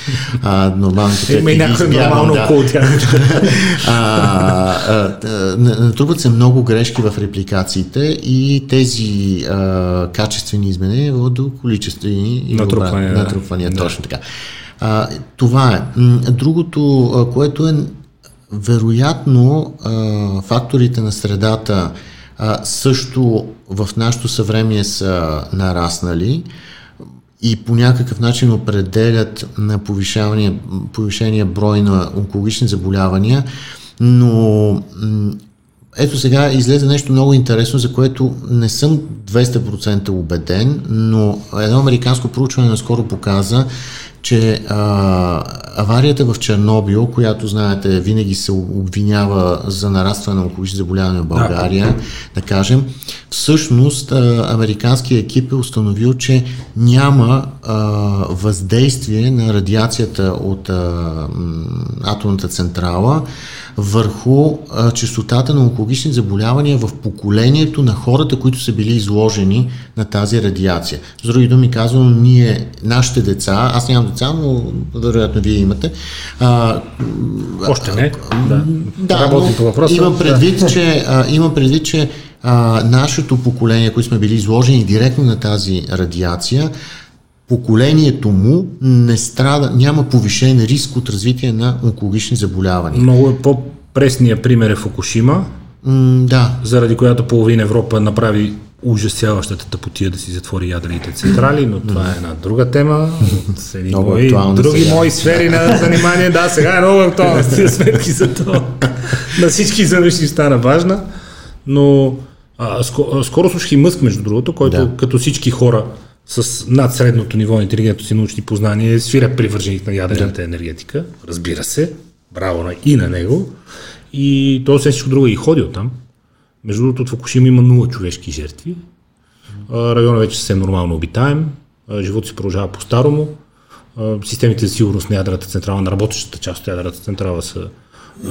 S2: А, нормалните клетки Има и
S1: някой нормално да. около тях.
S2: натрупват се много грешки в репликациите и тези а, качествени изменения водят до количествени
S1: натрупвания,
S2: натрупвания да. точно така. А, това е. Другото, което е вероятно а, факторите на средата а, също в нашето съвремие са нараснали и по някакъв начин определят на повишения брой на онкологични заболявания, но ето сега излезе нещо много интересно, за което не съм 200% убеден, но едно американско проучване наскоро показа, че а, аварията в Чернобил, която, знаете, винаги се обвинява за нарастване на онкологични заболявания в България, да, да кажем, всъщност а, американският екип е установил, че няма а, въздействие на радиацията от а, атомната централа върху а, частотата на онкологични заболявания в поколението на хората, които са били изложени на тази радиация. С други думи казвам, ние, нашите деца, аз нямам деца, но вероятно вие имате. А,
S1: Още не. Да,
S2: да Работим по въпроса. Имам предвид, да. че, а, имам предвид, че а, нашето поколение, които сме били изложени директно на тази радиация, поколението му не страда, няма повишен риск от развитие на онкологични заболявания.
S1: Много е по-пресния пример е Фукушима,
S2: М, да.
S1: заради която половина Европа направи ужасяващата тъпотия да си затвори ядрените централи, но това е една друга тема. С едни мои, други сега. мои сфери на занимание. Да, сега е много актуална с тия сметки за това. на всички завърши стана важна. Но а, скоро, скоро слушах и Мъск, между другото, който да. като всички хора с над средното ниво на интелигентност и научни познания свиря привърженик на ядрената да. енергетика, разбира се, браво на и на него. И то се всичко друго е и ходил там. Между другото, в Фукушима има нула човешки жертви. Районът вече съвсем нормално обитаем. Живот се продължава по-старому. Системите за сигурност на ядрената централа, на работещата част от ядрената централа са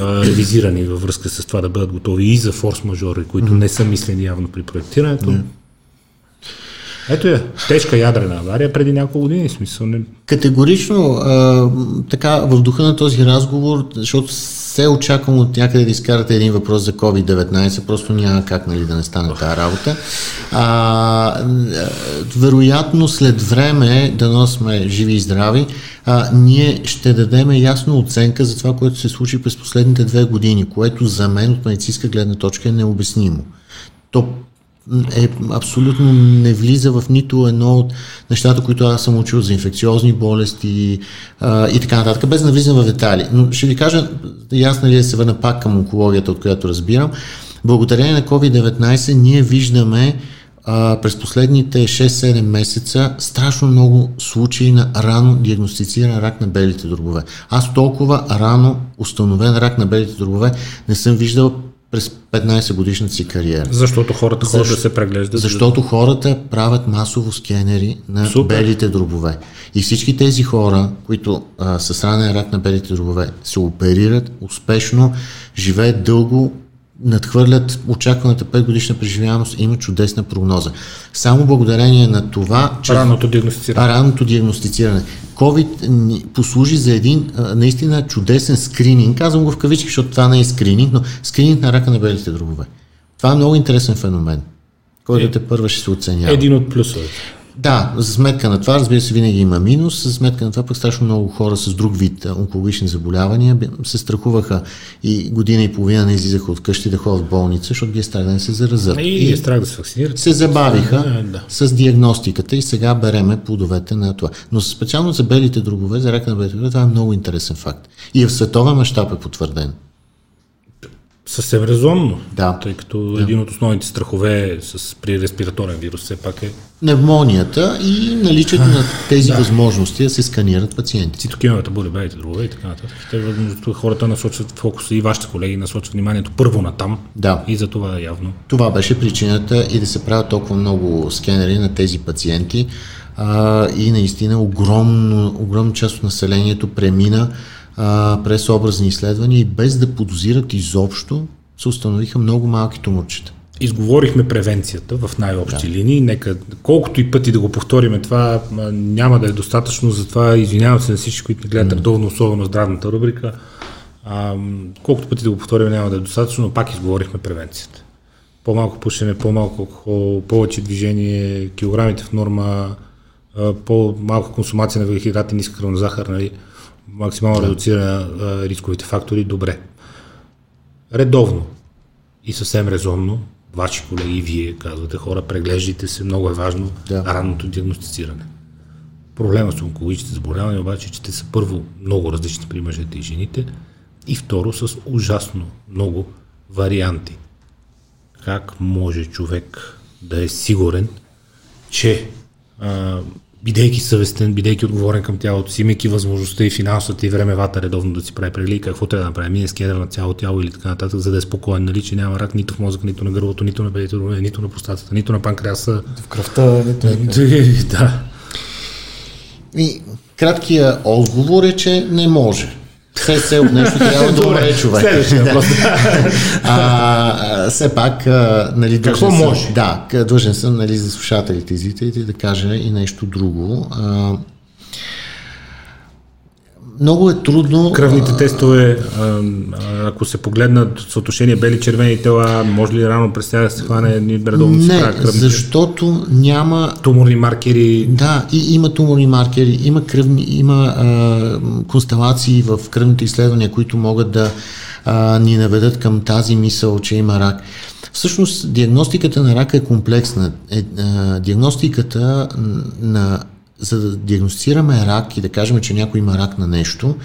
S1: ревизирани във връзка с това да бъдат готови и за форс-мажори, които не са мислени явно при проектирането. Ето е, тежка ядрена авария преди няколко години, смисъл не...
S2: Категорично, а, така, в духа на този разговор, защото се очаквам от някъде да изкарате един въпрос за COVID-19, просто няма как нали, да не стане тази работа. А, вероятно след време, да сме живи и здрави, а, ние ще дадем ясна оценка за това, което се случи през последните две години, което за мен от медицинска гледна точка е необяснимо. То е абсолютно не влиза в нито едно от нещата, които аз съм учил за инфекциозни болести а, и така нататък, без да влизам в детайли. Но ще ви кажа, ясно ли е се върна пак към онкологията, от която разбирам. Благодарение на COVID-19 ние виждаме а, през последните 6-7 месеца страшно много случаи на рано диагностициран рак на белите дробове. Аз толкова рано установен рак на белите дробове не съм виждал през 15 годишната си кариера.
S1: Защото хората ходят Защо, да се преглеждат?
S2: Защото хората правят масово скенери на Супер. белите дробове. И всички тези хора, които а, с ранен рак на белите дробове се оперират успешно, живеят дълго, надхвърлят очакваната 5 годишна преживяемост и има чудесна прогноза. Само благодарение на това,
S1: че... Ранното диагностициране.
S2: Ранното диагностициране. COVID ни послужи за един наистина чудесен скрининг. Казвам го в кавички, защото това не е скрининг, но скрининг на рака на белите дробове. Това е много интересен феномен, който е, те първа ще се оценява.
S1: Един от плюсовете.
S2: Да, за сметка на това, разбира се, винаги има минус. За сметка на това, пък страшно много хора с друг вид онкологични заболявания се страхуваха и година и половина не излизаха от къщи да ходят в болница, защото ги е страх да не се заразят.
S1: И, и е страх да се вакцинират.
S2: Се забавиха да, с диагностиката и сега береме плодовете на това. Но специално за белите дробове, за рака на белите дробове, това е много интересен факт. И в световен мащаб е потвърден.
S1: Съвсем резонно,
S2: да.
S1: тъй като да. един от основните страхове с, при респираторен вирус все пак е...
S2: Пневмонията и наличието на тези да. възможности да се сканират пациенти.
S1: Цитокиновата боли, бейте дробове и така нататък. Те, хората насочват фокуса и вашите колеги насочват вниманието първо на там
S2: да.
S1: и за това явно.
S2: Това беше причината и да се правят толкова много скенери на тези пациенти а, и наистина огромно, огромна част от населението премина а, през образни изследвания и без да подозират изобщо, се установиха много малки туморчета.
S1: Изговорихме превенцията в най-общи да. линии. Нека, колкото и пъти да го повториме, това няма да е достатъчно, затова извинявам се на всички, които ни гледат редовно, особено здравната рубрика. А, колкото пъти да го повториме, няма да е достатъчно, но пак изговорихме превенцията. По-малко пушене, по-малко алкохол, повече движение, килограмите в норма, по-малко консумация на въглехидрати, ниска кръвна захар, нали? Максимално редуцира рисковите фактори, добре. Редовно и съвсем резонно, ваши колеги и вие казвате хора, преглеждайте се, много е важно да. ранното диагностициране. Проблема с онкологичните заболявания обаче е, че те са първо много различни при мъжете и жените и второ с ужасно много варианти. как може човек да е сигурен, че а, бидейки съвестен, бидейки отговорен към тялото си, имайки възможността и финансовата и времевата редовно да си прави прегледи, какво трябва да направи, мине скенер на цяло тяло или така нататък, за да е спокоен, нали, че няма рак нито в мозъка, нито на гърлото, нито на бедите, нито на простатата, нито на панкреаса.
S3: В кръвта, нито
S1: Да.
S2: И краткия отговор е, че не може. Все се от нещо трябва да умре човек.
S1: Въпрос.
S2: а, все пак, а, нали,
S1: Какво
S2: длъжен
S1: може?
S2: Съм, да, длъжен съм нали, за слушателите и зрителите да кажа и нещо друго. А, много е трудно.
S1: Кръвните тестове, ако се погледнат съотношение бели-червени тела, може ли рано през тях да се хване ни редовно
S2: Не,
S1: кръвните
S2: защото няма
S1: туморни маркери,
S2: Да, и има туморни маркери, има, кръвни, има а, констелации в кръвните изследвания, които могат да а, ни наведат към тази мисъл, че има рак. Всъщност, диагностиката на рака е комплексна. Е, а, диагностиката на за да диагностицираме рак и да кажем, че някой има рак на нещо,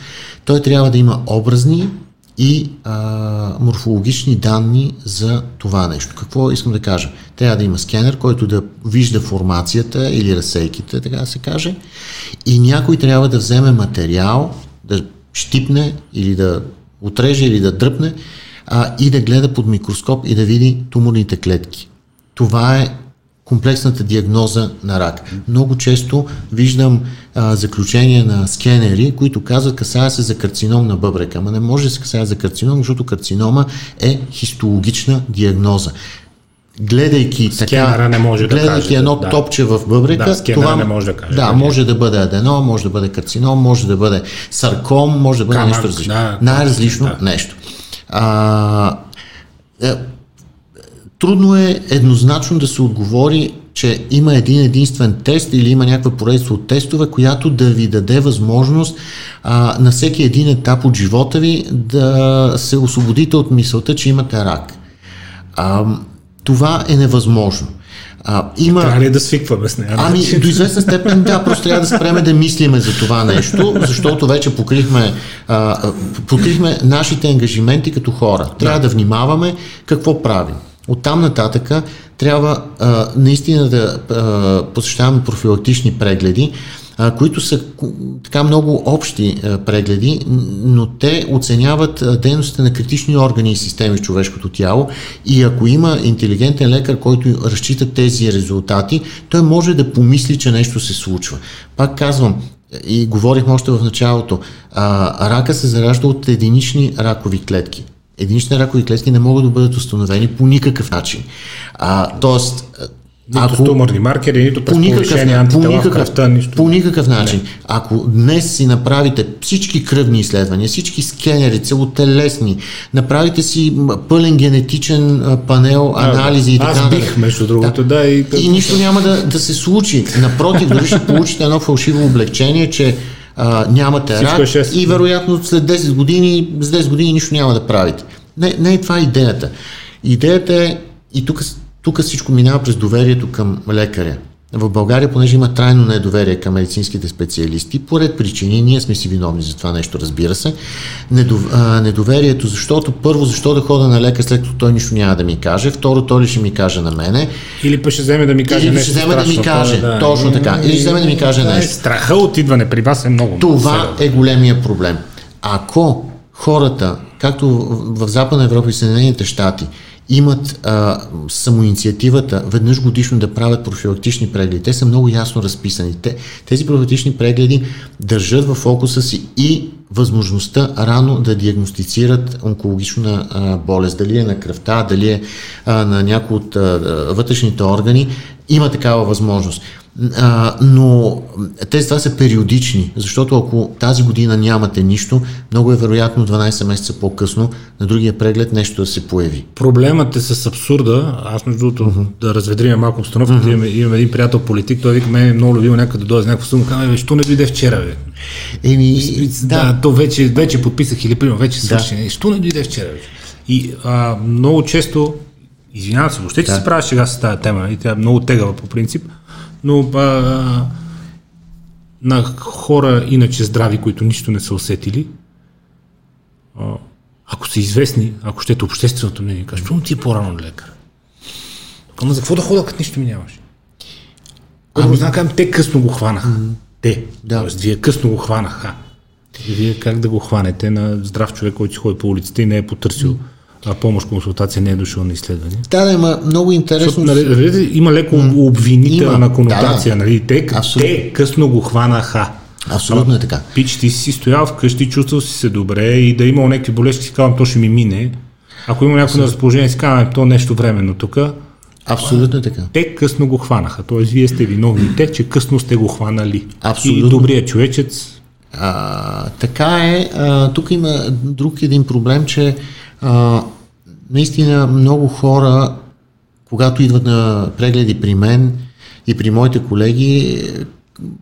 S2: той трябва да има образни и а, морфологични данни за това нещо. Какво искам да кажа? Трябва да има скенер, който да вижда формацията или разсейките, така да се каже, и някой трябва да вземе материал, да щипне или да отреже или да дръпне а, и да гледа под микроскоп и да види туморните клетки. Това е комплексната диагноза на рак. Много често виждам а, заключения на скенери, които казват, касае се за карцином на бъбрека. Ама не може да се касае за карцином, защото карцинома е хистологична диагноза. Гледайки
S1: Скенера
S2: така,
S1: не може да
S2: гледайки
S1: каже,
S2: едно
S1: да.
S2: топче в бъбрека,
S1: Да, скенера не може да каже.
S2: Да,
S1: Да,
S2: може да бъде аденом, може да бъде карцином, може да бъде сарком, може да бъде
S1: Камък,
S2: нещо различно.
S1: да,
S2: Най-различно
S1: да.
S2: нещо. А, е, трудно е еднозначно да се отговори, че има един единствен тест или има някаква поредица от тестове, която да ви даде възможност а, на всеки един етап от живота ви да се освободите от мисълта, че имате рак. А, това е невъзможно. А, има...
S1: трябва ли да свикваме с нея?
S2: Ами, до известна степен, да, просто трябва да спреме да мислиме за това нещо, защото вече покрихме, а, покрихме нашите ангажименти като хора. Трябва да, да внимаваме какво правим. От там нататъка трябва а, наистина да а, посещаваме профилактични прегледи, а, които са така много общи а, прегледи, но те оценяват дейностите на критични органи и системи в човешкото тяло и ако има интелигентен лекар, който разчита тези резултати, той може да помисли, че нещо се случва. Пак казвам, и говорихме още в началото, а, рака се заражда от единични ракови клетки. Единични ракови клетки не могат да бъдат установени по никакъв начин. А, тоест,
S1: Нито ако, туморни маркери, нито повишение антитела по никакъв, кръвта, нищо.
S2: По никакъв начин. Не. Ако днес си направите всички кръвни изследвания, всички скенери, целотелесни, направите си пълен генетичен панел, анализи
S1: а,
S2: и така
S1: Аз бих, между другото, да. да
S2: и, и нищо няма да, да се случи. Напротив, дори ще получите едно фалшиво облегчение, че а, нямате рак
S1: е
S2: и вероятно след 10 години, с 10 години нищо няма да правите. Не, не е това идеята. Идеята е, и тук, тук всичко минава през доверието към лекаря. В България, понеже има трайно недоверие към медицинските специалисти, по ред причини, ние сме си виновни за това нещо, разбира се, недоверието, защото първо, защо да хода на лекар, след като той нищо няма да ми каже, второ, той ли ще ми каже на мене.
S1: Или пък ще вземе да ми каже
S2: Или ще вземе да ми каже,
S1: да.
S2: точно така, или ще вземе да ми каже нещо.
S1: Страха от идване при вас е много.
S2: Това е големия проблем. Ако хората, както в Западна Европа и Съединените щати, имат а, самоинициативата веднъж годишно да правят профилактични прегледи. Те са много ясно разписани. Те, тези профилактични прегледи държат в фокуса си и възможността рано да диагностицират онкологична а, болест. Дали е на кръвта, дали е а, на някои от а, вътрешните органи. Има такава възможност. А, но тези това са периодични, защото ако тази година нямате нищо, много е вероятно 12 месеца по-късно на другия преглед нещо да се появи.
S1: Проблемът е с абсурда. Аз между другото uh-huh. да разведриме малко обстановката. Uh-huh. Имаме, имаме един приятел политик, той вика, мен е много любил някъде да дойде с някаква сума, казва, що не дойде вчера, бе?
S2: Еми,
S1: да, да, то вече, вече подписах или примерно вече свърши. Да. Що не дойде вчера, бе? И а, много често, извинявам се, въобще, че да. си правя сега с тази тема и тя е много тегава по принцип, но а, на хора иначе здрави, които нищо не са усетили, а, ако са известни, ако щете общественото мнение, кажа, защо ти е по-рано лекар? Ама за какво да хода, като нищо ми нямаш? Първо, ами... знам, те късно го хванаха. Mm-hmm. Те. Да. Тоест, вие късно го хванаха. Вие как да го хванете на здрав човек, който си ходи по улиците и не е потърсил mm-hmm а помощ, консултация не е дошъл на изследване.
S2: Да, да, има много интересно.
S1: Защото, нали, има леко обвинителна конотация. Да, да. Нали? Те, те късно го хванаха.
S2: Абсолютно е така.
S1: Пич, ти си стоял вкъщи, чувствал си се добре и да имал някакви болести, си казвам, то ще ми мине. Ако има някакво на разположение, си казвам, то нещо временно тук.
S2: Абсолютно е така.
S1: Те късно го хванаха. Тоест, вие сте виновни те, че късно сте го хванали.
S2: Абсолютно.
S1: И добрият човечец.
S2: А, така е. А, тук има друг един проблем, че а, наистина много хора, когато идват на прегледи при мен и при моите колеги,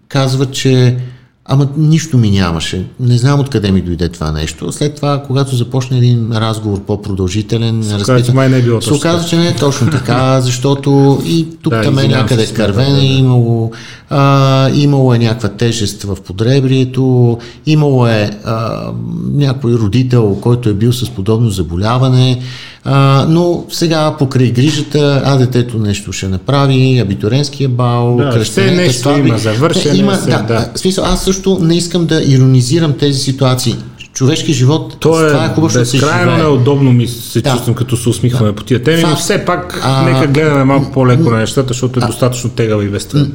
S2: казват, че Ама нищо ми нямаше. Не знам откъде ми дойде това нещо. След това, когато започне един разговор по-продължителен,
S1: се оказа, май не е било
S2: се оказа, че не е точно така, защото и тук да, там е някъде кървене, да. имало, а, имало е някаква тежест в подребрието, имало е а, някой родител, който е бил с подобно заболяване, а, но сега покрай грижата, а детето нещо ще направи, абитуренския бал,
S1: да, кръщенето, нещо това, има, завършене
S2: има, се, да, да. Смисъл, аз също не искам да иронизирам тези ситуации човешки живот,
S1: То е, това е хубаво, безкрайно неудобно ми се да. чувствам, като се усмихваме да. по тия теми, но все пак а, нека гледаме малко по-леко на нещата, защото е а, достатъчно тегава и това.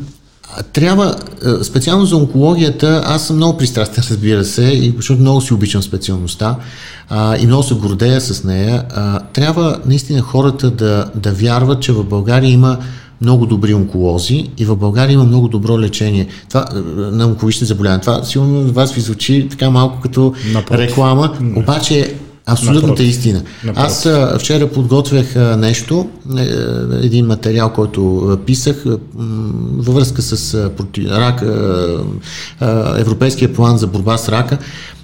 S2: Трябва, специално за онкологията, аз съм много пристрастен, разбира се, и защото много си обичам специалността а, и много се гордея с нея. А, трябва наистина хората да, да вярват, че в България има много добри онколози и в България има много добро лечение това, на онкологични заболявания. Това сигурно вас ви звучи така малко като Напротив. реклама, обаче Абсолютната Напротив. истина. Напротив. Аз а, вчера подготвях а, нещо, е, един материал, който а, писах във връзка с проти, рак, Европейския план за борба с рака.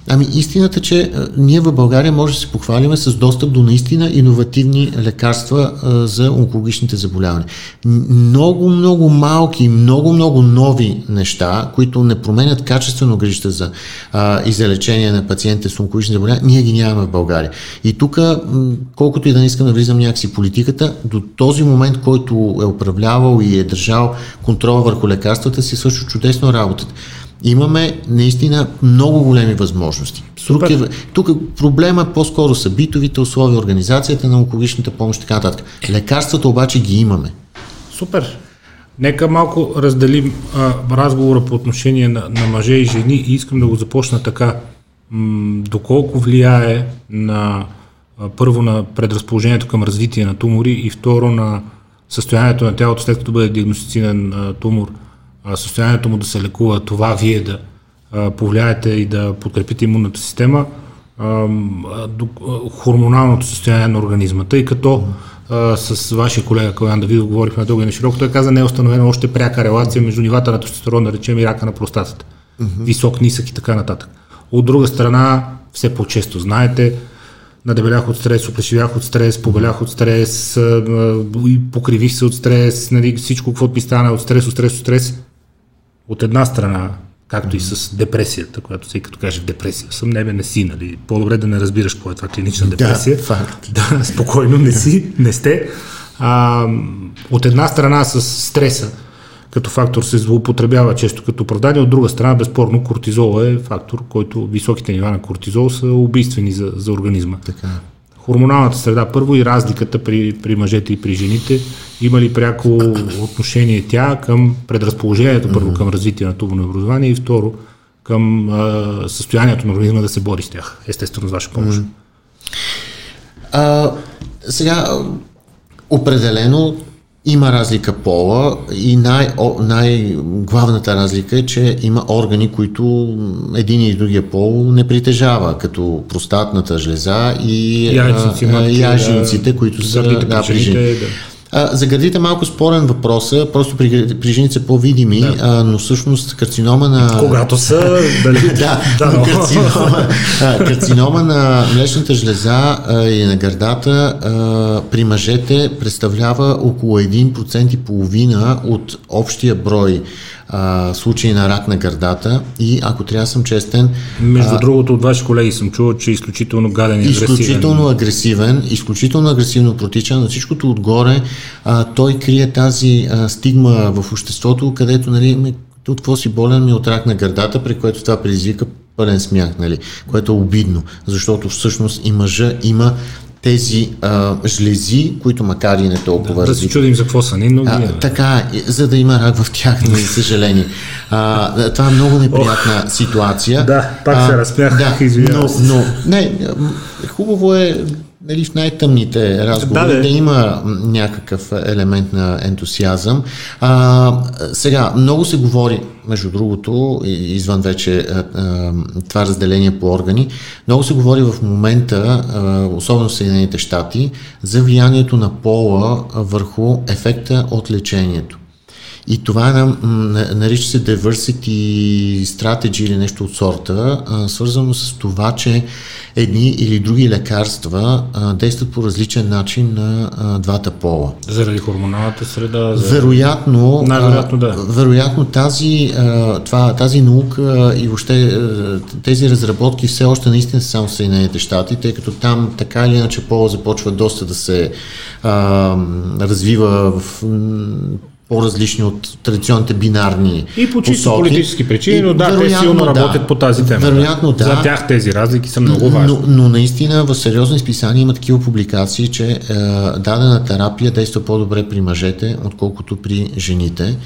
S2: Ами истината, че а, ние в България може да се похвалиме с достъп до наистина иновативни лекарства а, за онкологичните заболявания. Много, много малки, много, много нови неща, които не променят качествено грижата за а, и за лечение на пациентите с онкологични заболявания, ние ги нямаме в България. И тук, колкото и да не искам да влизам някакси политиката, до този момент, който е управлявал и е държал контрола върху лекарствата, си също чудесно работата имаме наистина много големи възможности. Тук, е, тук проблема по-скоро са битовите условия, организацията на онкологичната помощ и така нататък. Лекарствата обаче ги имаме.
S1: Супер. Нека малко разделим а, разговора по отношение на, на мъже и жени и искам да го започна така. М- доколко влияе на а, първо на предразположението към развитие на тумори и второ на състоянието на тялото след като бъде диагностициран а, тумор – състоянието му да се лекува, това вие да повлияете и да подкрепите имунната система, хормоналното състояние на организма, тъй като с вашия колега Калян Давидов говорихме дълго и на широко, той каза не е установена още пряка релация между нивата на тестостерон, да речем и рака на простатата. Висок, нисък и така нататък. От друга страна, все по-често знаете, надебелях от стрес, оплешивях от стрес, побелях от стрес, покривих се от стрес, нали, всичко, каквото ми стана от стрес, от стрес, от стрес. От една страна, както и с депресията, която всеки като каже в депресия съм, не бе не си, нали? По-добре да не разбираш какво е това клинична депресия.
S2: Да, факт.
S1: Да, спокойно не си, не сте. А, от една страна с стреса, като фактор се злоупотребява често като оправдание, от друга страна безспорно кортизол е фактор, който високите нива на кортизол са убийствени за, за организма.
S2: Така
S1: хормоналната среда първо и разликата при, при мъжете и при жените. Има ли пряко отношение тя към предразположението първо към развитие на тубно образование и второ към а, състоянието на организма да се бори с тях, естествено с ваша помощ?
S2: А, сега, определено има разлика пола и най, най-главната разлика е, че има органи, които един и другия пол не притежава, като простатната жлеза и яйчниците, които са да, при жените. Да. А, за гърдите малко спорен въпрос, просто при, при жените са по-видими, да. а, но всъщност карцинома на...
S1: Когато са... Дали...
S2: да, да. но карцинома, а, карцинома на млечната жлеза а, и на гърдата а, при мъжете представлява около 1% и половина от общия брой а, случаи на рак на гърдата и ако трябва съм честен...
S1: Между а, другото, от ваши колеги съм чувал, че е изключително гаден и
S2: агресивен. Изключително агресивен, изключително агресивно протича. На всичкото отгоре а, той крие тази а, стигма в обществото, където нали, от какво си болен ми от рак на гърдата, при което това предизвика пълен смях, нали? което е обидно, защото всъщност и мъжа има тези а, жлези, които макар и не толкова...
S1: Да, да се чудим за какво са ни, но... А,
S2: така, за да има рак в тях, за съжаление. А, това е много неприятна Ох, ситуация.
S1: Да, пак се разпях, да,
S2: но, но, не, хубаво е нали, в най-тъмните разговори да, да има някакъв елемент на ентусиазъм. А, сега, много се говори, между другото, извън вече а, това разделение по органи, много се говори в момента, а, особено в Съединените щати, за влиянието на пола върху ефекта от лечението. И това е, нарича се diversity strategy или нещо от сорта, а, свързано с това, че едни или други лекарства а, действат по различен начин на а, двата пола.
S1: Заради хормоналната среда?
S2: За... Вероятно,
S1: Най-вероятно да.
S2: Вероятно тази, това, тази наука и въобще тези разработки все още наистина са само в Съединените щати, тъй като там така или иначе пола започва доста да се развива в по-различни от традиционните бинарни
S1: И по чисто политически причини, но да, те силно да, работят по тази тема.
S2: Вероятно да.
S1: За тях тези разлики са много важни.
S2: Но, но наистина в сериозно изписание има такива публикации, че е, дадена терапия действа по-добре при мъжете, отколкото при жените.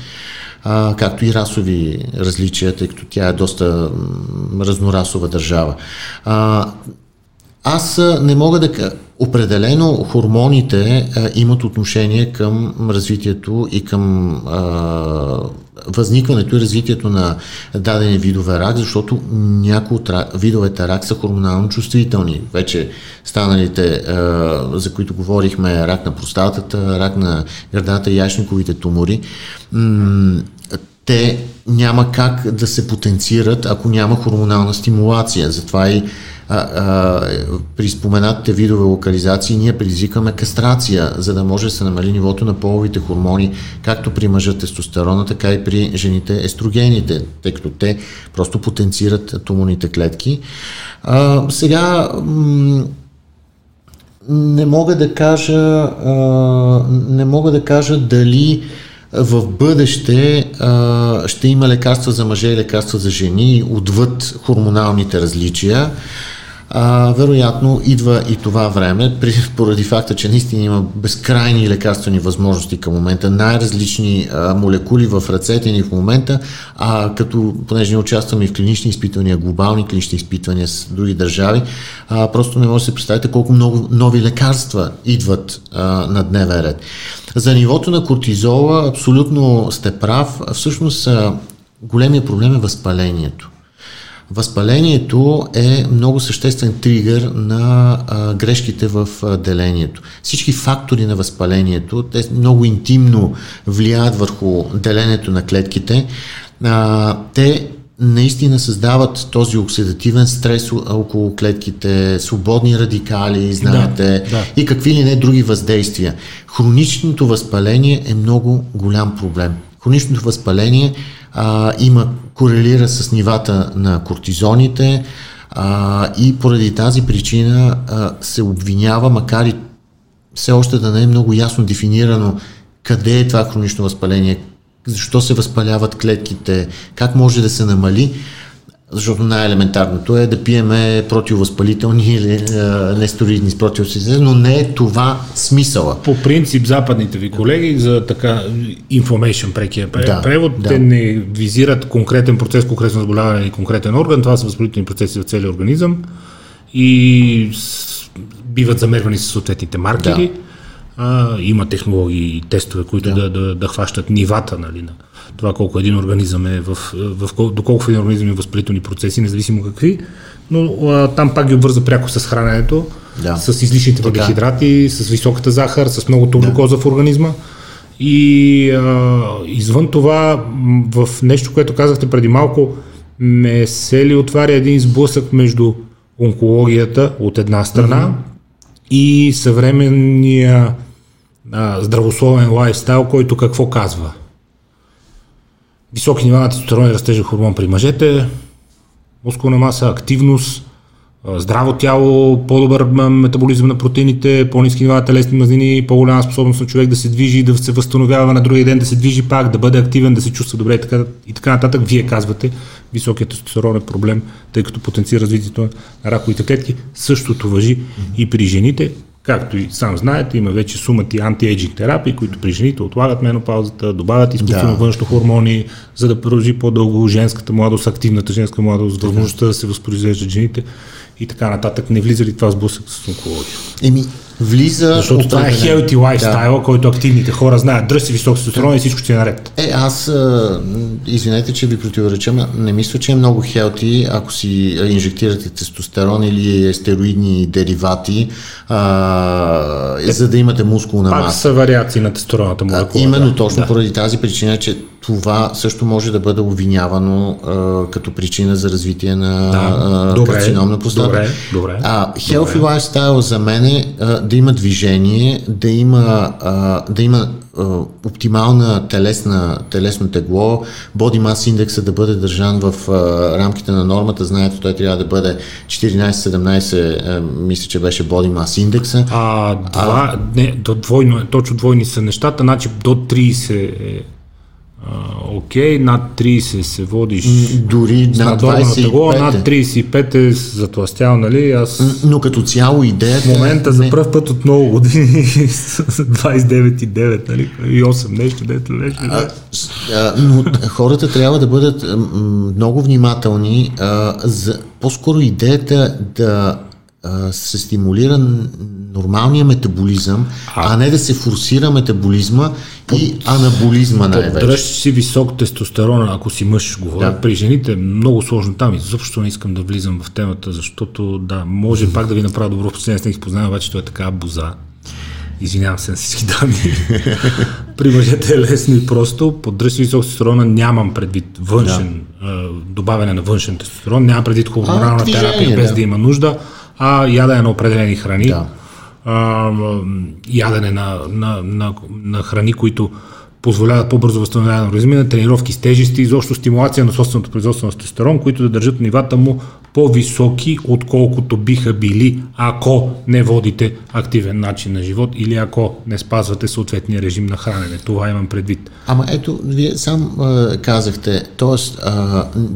S2: А, както и расови различия, тъй като тя е доста разнорасова държава. А, аз не мога да Определено хормоните а, имат отношение към развитието и към а, възникването и развитието на дадени видове рак, защото някои от видовете рак са хормонално чувствителни. Вече станалите, а, за които говорихме, рак на простатата, рак на гърдата яшниковите тумори, м- те няма как да се потенцират, ако няма хормонална стимулация. Затова и при споменатите видове локализации ние предизвикаме кастрация, за да може да се намали нивото на половите хормони, както при мъжа тестостерона, така и при жените естрогените, тъй като те просто потенцират туморните клетки. А, сега м- не мога да кажа а, не мога да кажа дали в бъдеще а, ще има лекарства за мъже и лекарства за жени отвъд хормоналните различия а, вероятно идва и това време, при, поради факта, че наистина има безкрайни лекарствени възможности към момента, най-различни а, молекули в ръцете ни в момента, а като, понеже не участваме и в клинични изпитвания, глобални клинични изпитвания с други държави, а, просто не може да се представите колко много нови лекарства идват а, на дневен ред. За нивото на кортизола абсолютно сте прав. Всъщност големия проблем е възпалението. Възпалението е много съществен тригър на а, грешките в а, делението. Всички фактори на възпалението, те много интимно влияят върху делението на клетките. А, те наистина създават този оксидативен стрес около клетките, свободни радикали, знаете, да, да. и какви ли не други въздействия. Хроничното възпаление е много голям проблем. Хроничното възпаление а, има, корелира с нивата на кортизоните а, и поради тази причина а, се обвинява, макар и все още да не е много ясно дефинирано къде е това хронично възпаление, защо се възпаляват клетките, как може да се намали, защото най-елементарното е да пиеме противовъзпалителни или с противовъзпалителни, но не е това смисъла.
S1: По принцип, западните ви колеги за така information прекия да, превод, да. те не визират конкретен процес, конкретно заболяване или конкретен орган, това са възпалителни процеси в целия организъм и биват замервани с съответните маркери. Да. А, има технологии и тестове, които да, да, да, да хващат нивата нали, на това колко един организъм е, в, в, доколко един организъм е възпалителни процеси, независимо какви, но а, там пак ги обвърза пряко с храненето, да. с излишните въглехидрати, с високата захар, с многото глюкоза да. в организма. И а, извън това, в нещо, което казахте преди малко, не се ли отваря един сблъсък между онкологията от една страна mm-hmm. и съвременния а, здравословен лайфстайл, който какво казва? Високи нива на тестостерон и растежен хормон при мъжете, мускулна маса, активност, здраво тяло, по-добър метаболизъм на протеините, по-низки нива на телесни мазнини, по-голяма способност на човек да се движи, да се възстановява на другия ден, да се движи пак, да бъде активен, да се чувства добре и така, и така нататък. Вие казвате, високият тестостерон е проблем, тъй като потенцира развитието на раковите клетки. Същото въжи и при жените. Както и сам знаете, има вече сумати антиейджинг терапии, които при жените отлагат менопаузата, добавят изкуствено да. външно хормони, за да продължи по-дълго женската младост, активната женска младост, възможността да се възпроизвеждат жените и така нататък. Не влиза ли това сблъсък с онкология?
S2: Еми, влиза...
S1: Защото това е healthy lifestyle, да. който активните хора знаят. Дръж си висок тестостерон и всичко ще е наред.
S2: Е, аз, извинете, че ви противоречам, не мисля, че е много хелти, ако си инжектирате тестостерон или стероидни деривати, а, е, за да имате мускулна
S1: маса. Пак са вариации на тестостероната
S2: молекула. Именно да. точно да. поради тази причина, че това също може да бъде обвинявано а, като причина за развитие на да. карцином простата.
S1: Добре, добре.
S2: А, healthy добре. lifestyle за мен е а, да има движение, да има, а, да има а, оптимална телесна, телесно тегло, body mass индекса да бъде държан в а, рамките на нормата. Знаете, той трябва да бъде 14-17, мисля, че беше body mass индекса.
S1: А, два, а, не, до двойно, точно двойни са нещата, значи до 30 е окей, okay, над 30 се водиш
S2: дори над 25 тегло,
S1: над 35 е затластял, нали? Аз...
S2: Но като цяло идеята...
S1: В момента не... за първ път от много години 29 и 9, нали? И 8 нещо, дето нещо. А,
S2: а, но хората трябва да бъдат много внимателни. А, за, по-скоро идеята да се стимулира нормалния метаболизъм, а, а не да се форсира метаболизма под, и анаболизма най-вече.
S1: Поддръж си висок тестостерон, ако си мъж, говоря. Да. При жените е много сложно там и защо не искам да влизам в темата, защото да, може пак да ви направя добро впечатление, с не познавам, обаче той е така боза. Извинявам се на всички дами. При мъжете е лесно и просто. Поддръж си висок тестостерона, нямам предвид външен, да. добавяне на външен тестостерон, нямам предвид хормонална терапия без да. да има нужда, а ядене на определени храни. Да а, ядене на, на, на, на храни, които позволяват по-бързо възстановяване на организма, тренировки с тежести, изобщо стимулация на собственото производство на тестостерон, които да държат нивата му по-високи, отколкото биха били, ако не водите активен начин на живот или ако не спазвате съответния режим на хранене. Това имам предвид.
S2: Ама ето, вие сам а, казахте, т.е.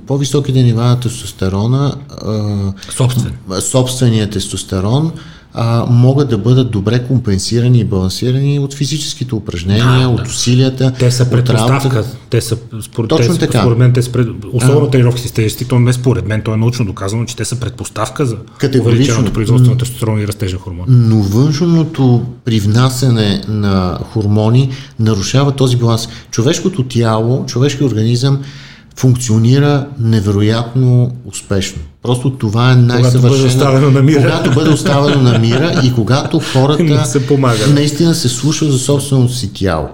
S2: по-високите нива на тестостерона,
S1: а, Собствен.
S2: собствения тестостерон, а, могат да бъдат добре компенсирани и балансирани от физическите упражнения, да, от усилията.
S1: Те са предпоставка. Те са, според, Точно те, така. според мен, те са пред, особено а, тренировки с тежести, то не според мен, то е научно доказано, че те са предпоставка за увеличеното производство на тестостерон и растежен хормон.
S2: Но външното привнасяне на хормони нарушава този баланс. Човешкото тяло, човешкият организъм функционира невероятно успешно. Просто това е най-съвършено. Когато бъде
S1: оставено на мира.
S2: Когато бъде оставено на мира и когато хората се наистина се слушат за собственото си тяло.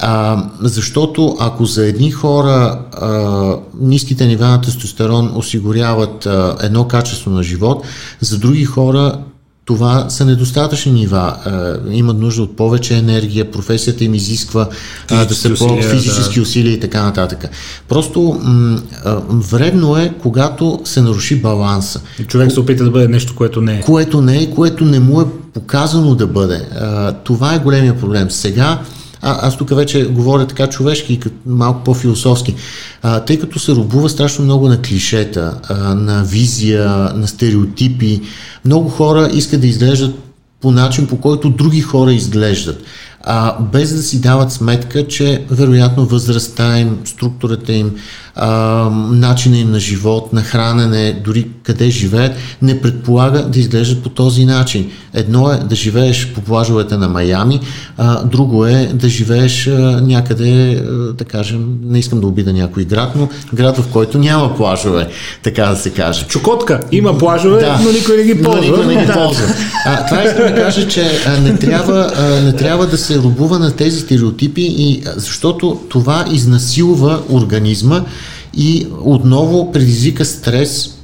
S2: А, защото ако за едни хора а, ниските нива на тестостерон осигуряват а, едно качество на живот, за други хора това са недостатъчни нива. Е, имат нужда от повече енергия, професията им изисква а, да са по-физически да. усилия и така нататък. Просто м- вредно е, когато се наруши баланса.
S1: И човек се опита да бъде нещо, което не е.
S2: Което не е, което не му е показано да бъде. А, това е големия проблем. Сега а, аз тук вече говоря така човешки и малко по-философски. А, тъй като се рубува страшно много на клишета, а, на визия, на стереотипи, много хора искат да изглеждат по начин, по който други хора изглеждат а, без да си дават сметка, че вероятно възрастта им, структурата им, а, начина им на живот, на хранене, дори къде живеят, не предполага да изглеждат по този начин. Едно е да живееш по плажовете на Майами, а, друго е да живееш а, някъде, а, да кажем, не искам да обида някой град, но град, в който няма плажове, така да се каже.
S1: Чукотка има плажове, да, но никой не ги ползва.
S2: Но никой не ги ползва. А, това искам да кажа, че а, не, трябва, а, не трябва да се рубува на тези стереотипи, и, защото това изнасилва организма и отново предизвика стрес.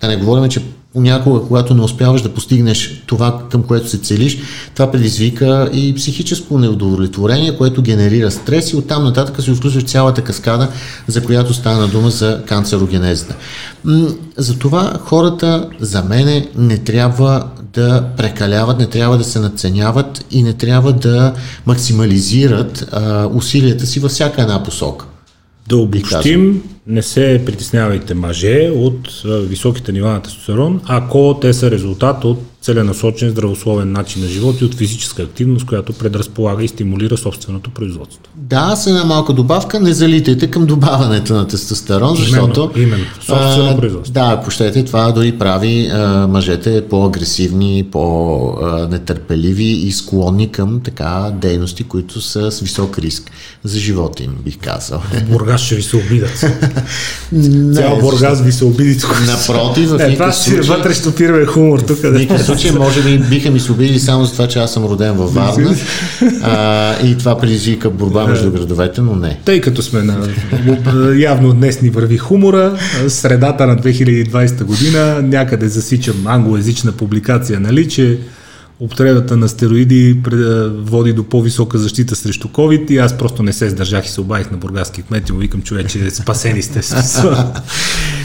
S2: Да не говорим, че понякога, когато не успяваш да постигнеш това, към което се целиш, това предизвика и психическо неудовлетворение, което генерира стрес и оттам нататък се включва цялата каскада, за която стана дума за канцерогенезата. Затова хората, за мене, не трябва да прекаляват, не трябва да се надценяват и не трябва да максимализират а, усилията си във всяка една посока.
S1: Да обобщим, не се притеснявайте мъже от високите нива на тестостерон, ако те са резултат от целенасочен здравословен начин на живот и от физическа активност, която предразполага и стимулира собственото производство.
S2: Да, с една малка добавка, не залитайте към добавянето на тестостерон, защото...
S1: Именно, именно собствено а, производство.
S2: Да, ако щете, това дори прави а, мъжете по-агресивни, по-нетърпеливи и склонни към така дейности, които са с висок риск за живота им, бих казал.
S1: Бургас ще ви се обидат. Цял Бургас ви се обиди.
S2: Напротив, в
S1: е, това си вътрешно пираме хумор тук.
S2: В случай, може би биха ми се обидили само за това, че аз съм роден във Варна а, и това предизвика борба между градовете, но не.
S1: Тъй като сме на... Явно днес ни върви хумора, средата на 2020 година, някъде засичам англоязична публикация, нали, че употребата на стероиди води до по-висока защита срещу COVID и аз просто не се сдържах и се обадих на бургаски кмет и му викам, човече, спасени сте.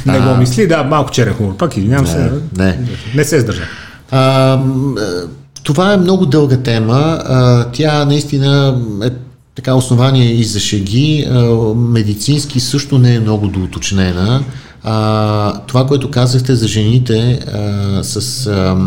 S1: не го мисли, да, малко черен хумор. Пак извинявам се. Не. не се сдържах. А,
S2: това е много дълга тема. А, тя наистина е така основание и за шеги. А, медицински също не е много доуточнена. А, това, което казахте за жените а, с а,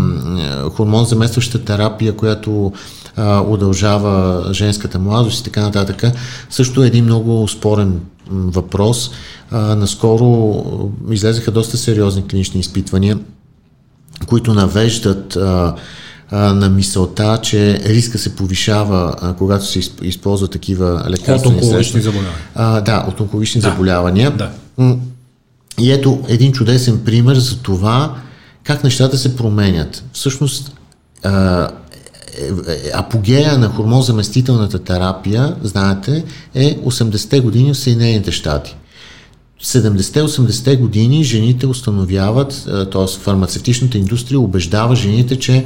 S2: хормон заместваща терапия, която а, удължава женската младост и така нататък, също е един много спорен въпрос. А, наскоро излезаха доста сериозни клинични изпитвания които навеждат а, на мисълта, че риска се повишава, а, когато се използва такива лекарствени
S1: от средства. заболявания.
S2: А, да, от онкологични
S1: да.
S2: заболявания.
S1: Да.
S2: И ето един чудесен пример за това как нещата се променят. Всъщност, а, е, е, апогея на хормон заместителната терапия, знаете, е 80-те години в Съединените щати. 70-80-те години жените установяват, т.е. фармацевтичната индустрия убеждава жените, че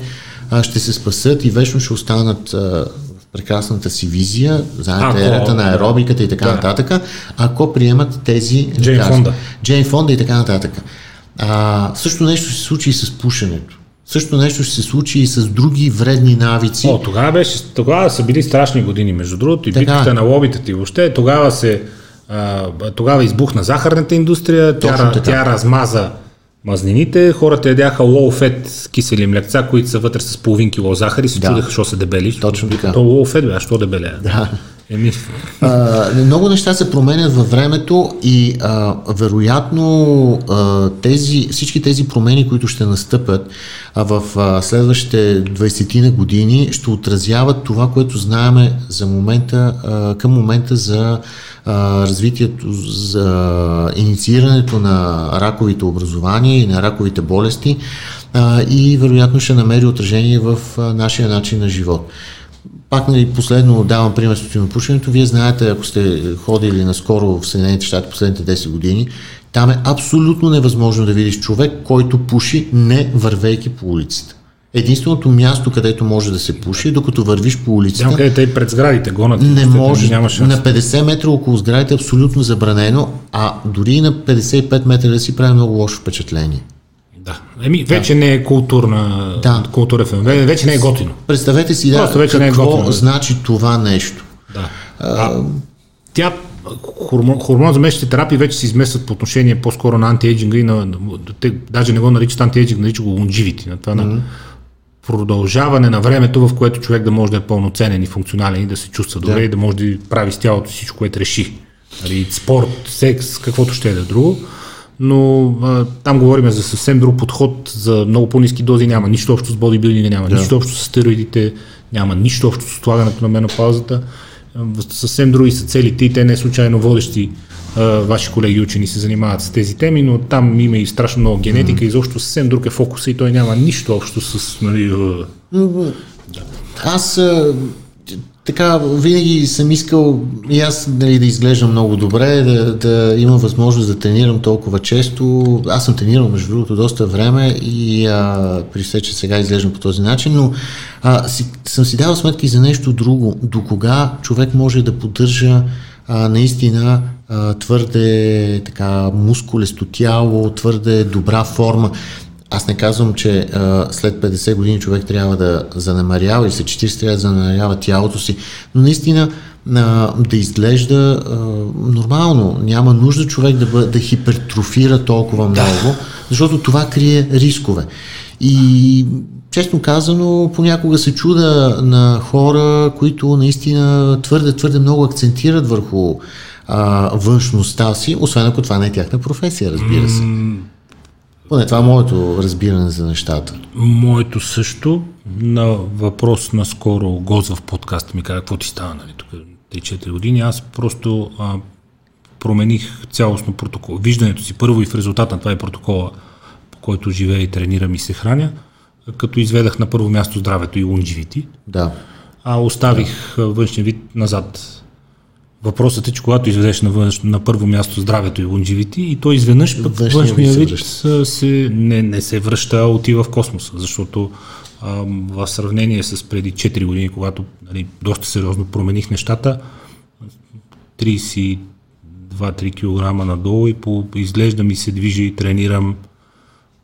S2: ще се спасат и вечно ще останат в прекрасната си визия, знаете, ерата на аеробиката и така да. нататък, ако приемат тези
S1: Джейн Фонда.
S2: Джейн Фонда и така нататък. А, също нещо се случи и с пушенето. Също нещо ще се случи и с други вредни навици.
S1: О, тогава, беше, тогава са били страшни години, между другото, и битката на лобитата и въобще. Тогава се тогава избухна захарната индустрия, тя, тя размаза мазнините, хората ядяха low fat кисели млекца, които са вътре с половин кило захар и се да. чудеха, защо се дебели.
S2: Точно така.
S1: То low fat, бе, а що дебеле?
S2: Да. Еми... А, много неща се променят във времето и а, вероятно а, тези, всички тези промени, които ще настъпят а, в а, следващите 20 на години, ще отразяват това, което знаеме за момента, а, към момента за а, развитието, за инициирането на раковите образования и на раковите болести а, и вероятно ще намери отражение в а, нашия начин на живот. Пак нали, последно давам пример с тютюнопушенето. Вие знаете, ако сте ходили наскоро в Съединените щати последните 10 години, там е абсолютно невъзможно да видиш човек, който пуши не вървейки по улицата. Единственото място, където може да се пуши, докато вървиш по улицата.
S1: Там, където и пред сградите гонат.
S2: Не може. Няма шанс. На 50 метра около сградите е абсолютно забранено, а дори и на 55 метра да си прави много лошо впечатление.
S1: Да. Еми, вече да. не е културна, да. култура ФМ. Вече не е готино.
S2: Представете си, да, вече какво не е готино. значи това нещо.
S1: Да. А, тя хормон, хормон за месечните терапии вече се изместват по отношение по-скоро на антиейджинга и на, те даже не го наричат антиейджинг, наричат го лонживити, на това mm-hmm. на продължаване на времето, в което човек да може да е пълноценен и функционален и да се чувства добре да. и да може да прави с тялото всичко, което реши. Нали, спорт, секс, каквото ще е да е друго но а, там говорим за съвсем друг подход, за много по-низки дози няма нищо общо с бодибилдинга, няма да. нищо общо с стероидите, няма нищо общо с отлагането на менопаузата. Съвсем други са целите и те не случайно водещи а, ваши колеги учени се занимават с тези теми, но там има и страшно много генетика mm-hmm. съвсем друг е фокуса и той няма нищо общо с... Нали,
S2: да. Аз така, винаги съм искал и аз нали, да изглеждам много добре, да, да имам възможност да тренирам толкова често. Аз съм тренирал, между другото, доста време и при все, че сега изглеждам по този начин, но а, си, съм си дал сметка и за нещо друго. До кога човек може да поддържа а, наистина а, твърде така мускулесто тяло, твърде добра форма. Аз не казвам, че а, след 50 години човек трябва да занемарява и след 40 трябва да занемарява тялото си, но наистина а, да изглежда а, нормално. Няма нужда човек да, бъ, да хипертрофира толкова много, да. защото това крие рискове. И честно казано, понякога се чуда на хора, които наистина твърде, твърде много акцентират върху а, външността си, освен ако това не е тяхна професия, разбира се. Поне това е моето разбиране за нещата.
S1: Моето също. На въпрос на скоро гост в подкаста ми каза, какво ти става, нали, тук те 4 години. Аз просто а, промених цялостно протокол. Виждането си първо и в резултат на това е протокола, по който живея и тренирам и се храня, като изведах на първо място здравето и лунживити.
S2: Да.
S1: А оставих да. външния вид назад Въпросът е, че когато изведеш на, външ, на първо място здравето и лонживити, и то изведнъж пък външния вид се, се, не, не се връща, а отива в космоса, защото а, в сравнение с преди 4 години, когато нали, доста сериозно промених нещата, 32-3 кг надолу и по, изглежда ми се движи и тренирам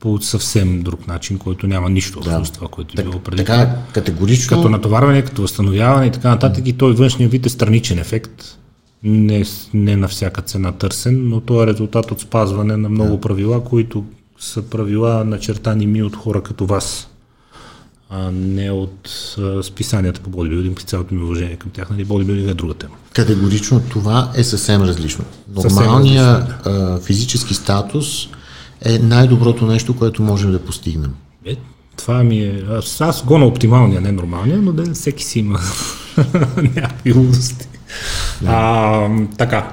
S1: по съвсем друг начин, който няма нищо да. с това, което е било преди.
S2: Така, категорично.
S1: Като натоварване, като възстановяване и така нататък. И той външния вид е страничен ефект не, не на всяка цена търсен, но то е резултат от спазване на много правила, които са правила начертани ми от хора като вас, а не от а, списанията по бодибилдинг, при цялото ми уважение към тях. Нали, бодибилдинг е друга тема.
S2: Категорично това е съвсем различно. Нормалният физически статус е най-доброто нещо, което можем да постигнем.
S1: Е, това ми е... Аз, аз го на оптималния, не нормалния, но да всеки си има някакви лудости. А, така,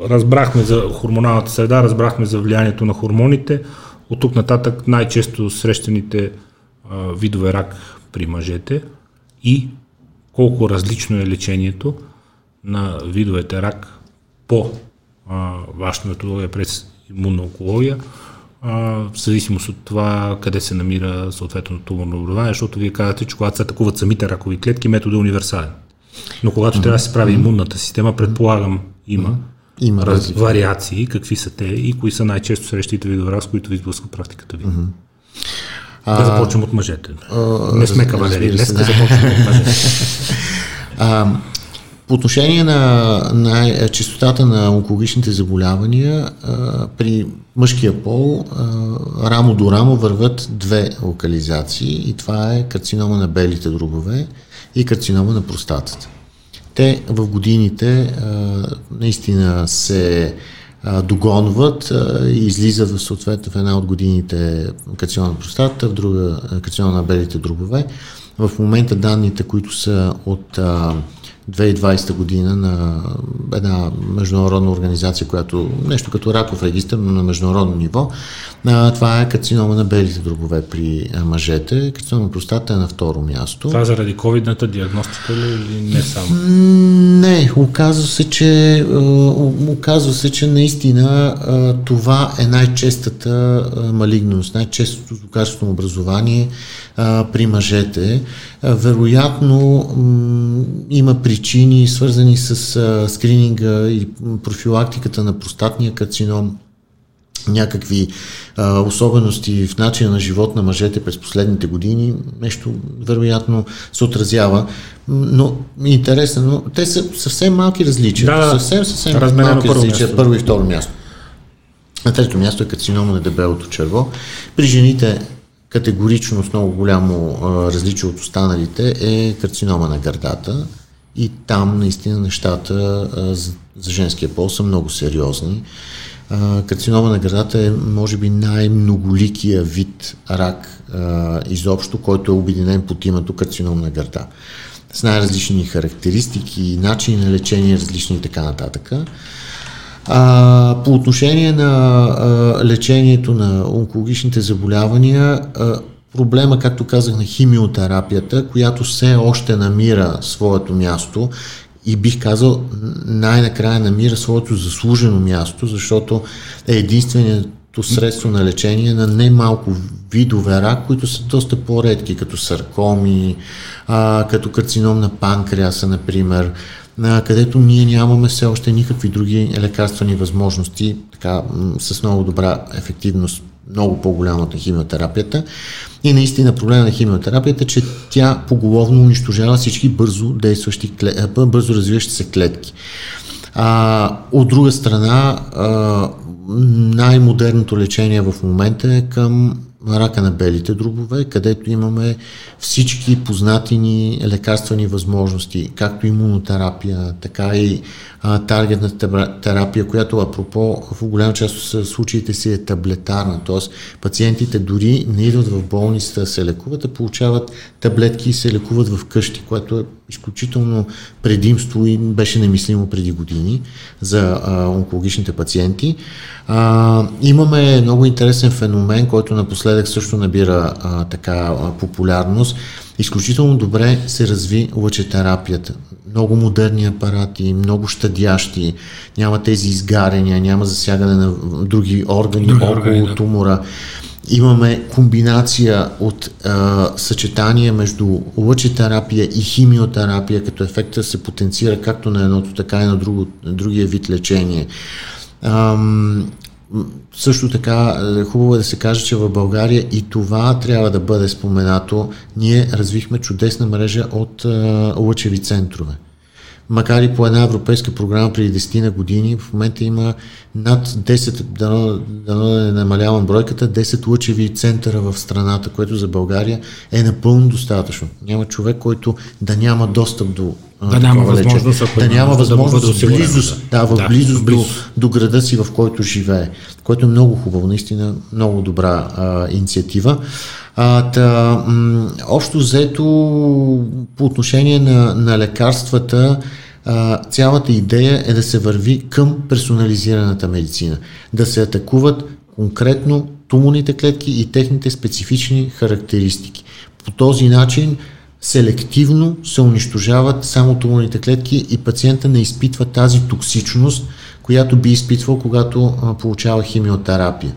S1: разбрахме за хормоналната среда, разбрахме за влиянието на хормоните. От тук нататък най-често срещаните а, видове рак при мъжете и колко различно е лечението на видовете рак по а, вашата методология през имунна онкология, а, в зависимост от това къде се намира съответно туморно образование, защото вие казвате, че когато се атакуват самите ракови клетки, методът е универсален. Но когато mm-hmm. трябва да се прави имунната система, предполагам, има, има раз, вариации, какви са те и кои са най-често срещите видове с които ви сблъсква практиката ви. Mm-hmm. Да започнем от мъжете. А, не сме кавалери, днес да започнем от мъжете.
S2: А, по отношение на, на частотата на онкологичните заболявания, а, при мъжкия пол а, рамо до рамо върват две локализации и това е карцинома на белите дробове и карцинома на простатата. Те в годините наистина се догонват и излизат в съответно в една от годините карцинома на простатата, в друга карцинома на белите дробове. В момента данните, които са от 2020 година на една международна организация, която нещо като раков регистр, но на международно ниво. А, това е карцинома на белите дробове при мъжете. Карцинома на простата е на второ място.
S1: Това заради ковидната диагностика ли или не само?
S2: Не, оказва се, че, оказва се, че наистина това е най-честата малигност, най-честото лекарствено образование при мъжете. Вероятно има причини, свързани с а, скрининга и профилактиката на простатния карцином, някакви а, особености в начина на живот на мъжете през последните години, нещо вероятно се отразява. Но интересно, но те са съвсем малки различия.
S1: Да,
S2: съвсем, съвсем малки първо различия. Място. Първо и второ място. На трето място е карцинома на дебелото черво. При жените категорично с много голямо различие от останалите е карцинома на гърдата и там наистина нещата за, женския пол са много сериозни. Карцинома на гърдата е може би най-многоликия вид рак изобщо, който е обединен под името карцином на гърда. С най-различни характеристики, начини на лечение, различни и така нататък. А, по отношение на а, лечението на онкологичните заболявания, а, проблема, както казах, на химиотерапията, която все още намира своето място и бих казал най-накрая намира своето заслужено място, защото е единственото средство на лечение на немалко видове рак, които са доста по-редки, като саркоми, а, като карцином на панкреаса, например, където ние нямаме все още никакви други лекарствени възможности, така, с много добра ефективност много по-голяма от химиотерапията. И наистина проблема на химиотерапията е, че тя поголовно унищожава всички бързо действащи, бързо развиващи се клетки. А, от друга страна, а, най-модерното лечение в момента е към рака на белите дробове, където имаме всички познати ни лекарствени възможности, както имунотерапия, така и а, таргетна терапия, която апропо в голяма част от случаите си е таблетарна, т.е. пациентите дори не идват в болницата да се лекуват, а получават таблетки и се лекуват в къщи, което е изключително предимство и беше немислимо преди години за а, онкологичните пациенти. А, имаме много интересен феномен, който напоследък също набира а, така а, популярност. Изключително добре се разви лъчетерапията. Много модерни апарати, много щадящи, няма тези изгарения, няма засягане на други органи други около органи, да. тумора. Имаме комбинация от а, съчетание между лъчетерапия и химиотерапия, като ефекта се потенцира както на едното, така и на, друго, на другия вид лечение. Ам, също така е хубаво е да се каже, че в България и това трябва да бъде споменато. Ние развихме чудесна мрежа от а, лъчеви центрове макар и по една европейска програма преди 10 на години, в момента има над 10, да, да не намалявам бройката, 10 лъчеви центъра в страната, което за България е напълно достатъчно. Няма човек, който да няма достъп до
S1: да няма възможност, ако
S2: да няма възможност да близост, да, в да, близост до, до града си, в който живее, което е много хубаво, наистина много добра а, инициатива. А, та, м- общо взето по отношение на, на лекарствата, а, цялата идея е да се върви към персонализираната медицина, да се атакуват конкретно туморните клетки и техните специфични характеристики. По този начин селективно се унищожават само туморните клетки и пациента не изпитва тази токсичност, която би изпитвал, когато получава химиотерапия.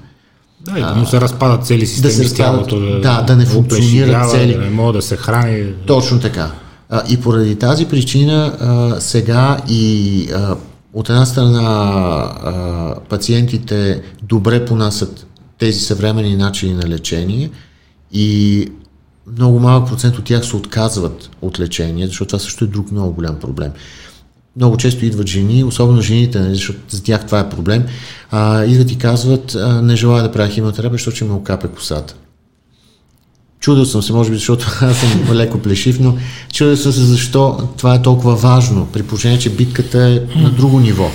S1: Да, и да му се разпадат цели системи да се разпадат,
S2: тялото. Да, да не функционират цели.
S1: Да не мога да се храни.
S2: Точно така. А, и поради тази причина а, сега и а, от една страна а, пациентите добре понасят тези съвремени начини на лечение и много малък процент от тях се отказват от лечение, защото това също е друг много голям проблем. Много често идват жени, особено жените, нали, защото за тях това е проблем, а, идват и казват, а, не желая да правя химиотерапия, защото ще ме окапе косата. Чудил съм се, може би, защото аз съм леко плешив, но чудил съм се защо това е толкова важно, при положение, че битката е на друго ниво.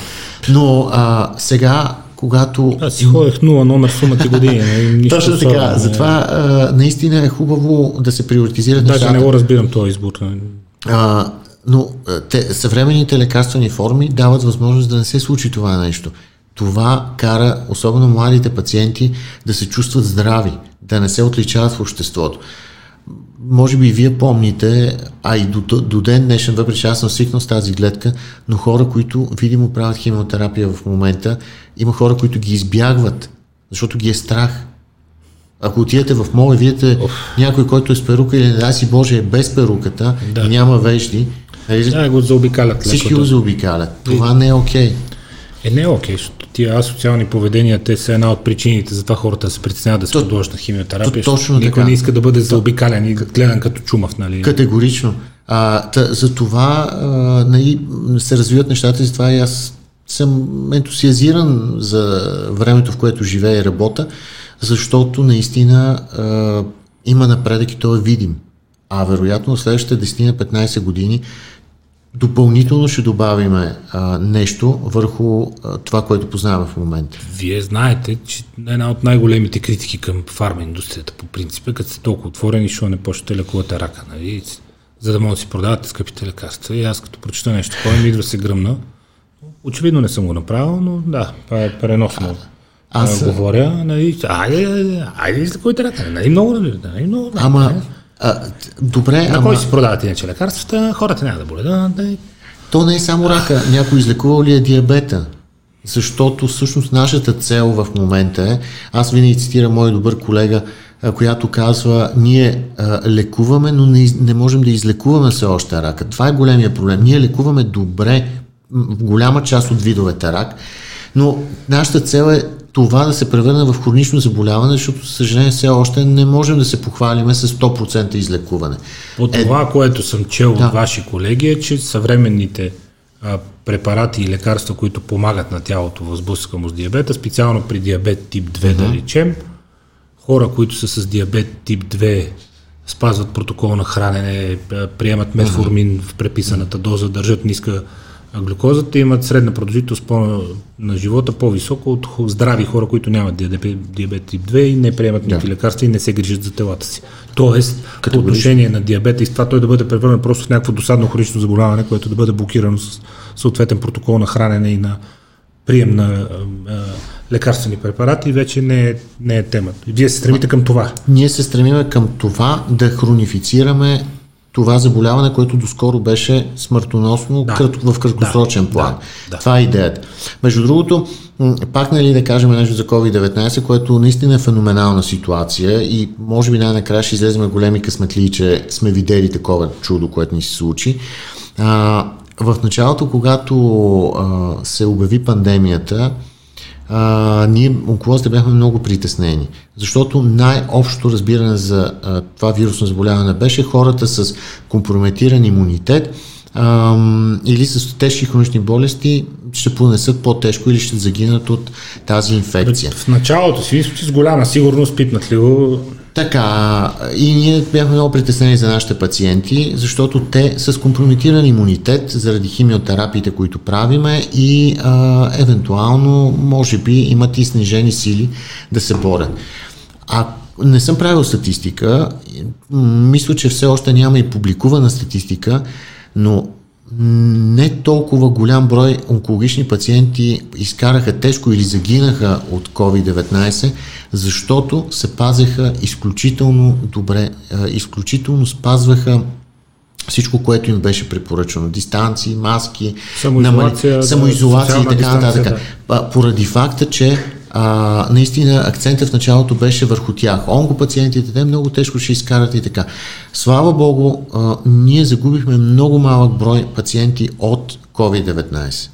S2: Но а, сега когато...
S1: Аз си ходех нула номер сумата години.
S2: Нали? Точно така. Затова а, наистина е хубаво да се приоритизират
S1: Даже нещата. не го разбирам този избор. Нали?
S2: А, но те, съвременните лекарствени форми дават възможност да не се случи това нещо. Това кара особено младите пациенти да се чувстват здрави, да не се отличават в обществото. Може би вие помните, а и до, до ден днешен, въпреки че аз съм свикнал с тази гледка, но хора, които видимо правят химиотерапия в момента, има хора, които ги избягват, защото ги е страх. Ако отидете в мола и видите Оф. някой, който е с перука или не дай си Боже е без перуката да. и няма вежди,
S1: да, го заобикалят.
S2: Всички го заобикалят. Това не е окей. Okay.
S1: Е, не е окей, okay, тия асоциални поведения, те са една от причините за това хората да се притесняват да се подложат на химиотерапия.
S2: То, точно
S1: Никой така. не иска да бъде заобикален и гледан като чумав, нали?
S2: Категорично. А, та, за това а, нали, се развиват нещата, за това и аз съм ентусиазиран за времето, в което живея и работа, защото наистина а, има напредък и той е видим. А вероятно в следващите 10-15 години допълнително ще добавиме а, нещо върху а, това, което познаваме в момента.
S1: Вие знаете, че една от най-големите критики към фарма индустрията по принцип е, като сте толкова отворени, що не почвате лекувате рака, нали? за да могат да си продавате скъпите лекарства. И аз като прочета нещо такова, ми идва се гръмна. Очевидно не съм го направил, но да, това е преносно. Аз говоря, нали, айде, айде, айде излекувайте рака. Нали много, нали, нали много.
S2: Ама, нали. А, добре,
S1: на
S2: ама...
S1: кой си продават иначе лекарствата, хората няма да болят. Да,
S2: то не е само рака. Някой излекувал ли е диабета? Защото всъщност нашата цел в момента е, аз винаги цитирам мой добър колега, която казва, ние а, лекуваме, но не, не можем да излекуваме все още рака. Това е големия проблем. Ние лекуваме добре голяма част от видовете рак, но нашата цел е това да се превърне в хронично заболяване, защото, съжаление, все още не можем да се похвалиме с 100% излекуване.
S1: От е, това, което съм чел да. от ваши колеги, е, че съвременните а, препарати и лекарства, които помагат на тялото в сблъсъка му с диабета, специално при диабет тип 2, uh-huh. да речем, хора, които са с диабет тип 2, спазват протокол на хранене, приемат метформин uh-huh. в преписаната доза, държат ниска глюкозата имат средна продължителност на живота по-висока от здрави хора, които нямат диабет, тип 2 и не приемат никакви да. лекарства и не се грижат за телата си. Тоест, Като отношение на диабета и с това той да бъде превърнат просто в някакво досадно хронично заболяване, което да бъде блокирано с съответен протокол на хранене и на прием на а, а, лекарствени препарати, вече не е, не е темата. Вие се стремите към това.
S2: Ние се стремиме към това да хронифицираме това заболяване, което доскоро беше смъртоносно да. в краткосрочен да. план. Да. Това е идеята. Между другото, пак нали да кажем нещо за COVID-19, което наистина е феноменална ситуация и може би най-накрая ще излезем големи късметли, че сме видели такова чудо, което ни се случи. А, в началото, когато а, се обяви пандемията, а, ние онколозите бяхме много притеснени, защото най-общото разбиране за а, това вирусно заболяване беше хората с компрометиран имунитет а, или с тежки хронични болести ще понесат по-тежко или ще загинат от тази инфекция.
S1: В началото си с голяма сигурност пипнат ли го
S2: така, и ние бяхме много притеснени за нашите пациенти, защото те с компрометиран имунитет заради химиотерапиите, които правиме и а, евентуално, може би, имат и снижени сили да се борят. А не съм правил статистика, мисля, че все още няма и публикувана статистика, но не толкова голям брой онкологични пациенти изкараха тежко или загинаха от COVID-19, защото се пазеха изключително добре, изключително спазваха всичко, което им беше препоръчано. Дистанции, маски,
S1: самоизолация,
S2: намали... самоизолация и така нататък. Да. Поради факта, че а, наистина акцента в началото беше върху тях. Онкопациентите, те много тежко ще изкарат и така. Слава Богу, а, ние загубихме много малък брой пациенти от COVID-19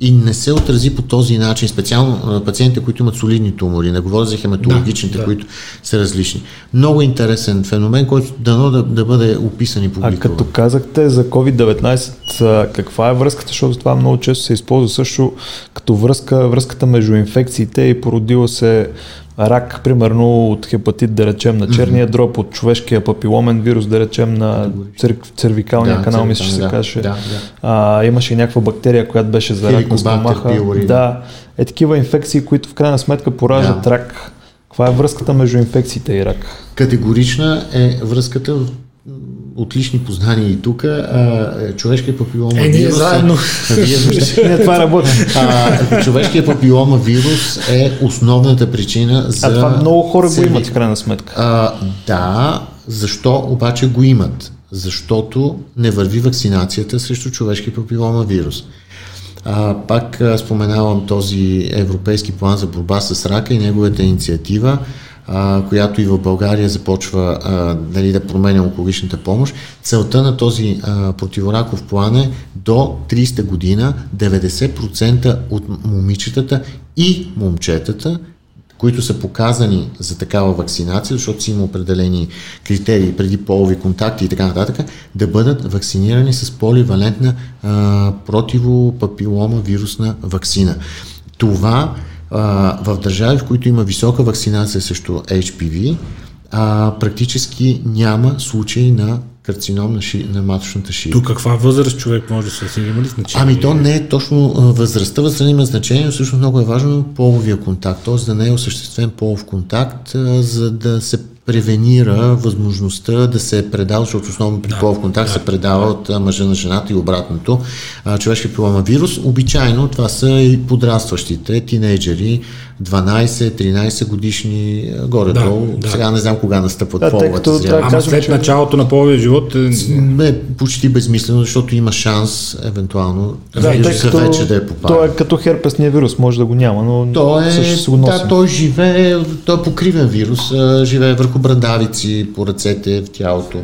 S2: и не се отрази по този начин, специално пациентите, които имат солидни тумори, не говоря за хематологичните, да, да. които са различни. Много интересен феномен, който дано да, да бъде описан и публикуван.
S3: А като казахте за COVID-19, каква е връзката, защото това много често се използва също като връзка, връзката между инфекциите и породила се рак, примерно от хепатит, да речем, на черния mm-hmm. дроб, от човешкия папиломен вирус, да речем, на цер... cerвикалния да, канал, мисля, че се каже. Да, да. А, имаше и някаква бактерия, която беше за рак на стомаха. Да, е такива инфекции, които в крайна сметка пораждат да. рак. Каква е връзката между инфекциите и рак?
S2: Категорична е връзката отлични познания и тук. Човешкият папилома
S1: е,
S2: вирус...
S1: заедно.
S2: Вие, не, това работи. човешкият папилома вирус е основната причина за...
S3: А това много хора го имат, в крайна сметка.
S2: А, да, защо обаче го имат? Защото не върви вакцинацията срещу човешки папилома вирус. А, пак а, споменавам този европейски план за борба с рака и неговата инициатива която и в България започва а, дали да променя онкологичната помощ. Целта на този а, противораков план е до 30 година 90% от момичетата и момчетата които са показани за такава вакцинация, защото си има определени критерии преди полови контакти и така нататък, да бъдат вакцинирани с поливалентна а, противопапилома вирусна вакцина. Това а, в държави, в които има висока вакцинация срещу HPV, а, практически няма случаи на карцином на, ши, на маточната шия.
S1: Тук каква възраст човек може да се има ли значение?
S2: Ами то не е точно възрастта, възрастта има значение, но всъщност много е важно половия контакт, т.е. да не е осъществен полов контакт, а, за да се превенира възможността да се предава, защото основно при полов контакт да, се предава да. от мъжа на жената и обратното. Човешкият пилома вирус. Обичайно това са и подрастващите, тинейджери, 12-13 годишни горе-долу. Да, да. Сега не знам кога настъпват да, половата
S1: зря. Ама след че... началото на половия живот е...
S2: е почти безмислено, защото има шанс евентуално да, вируса вече да е попаднал.
S3: Той е като херпесния вирус, може да го няма, но
S2: той е, също го носим. Да, той живее, той е покривен вирус, живее върху брандавици, по ръцете, в тялото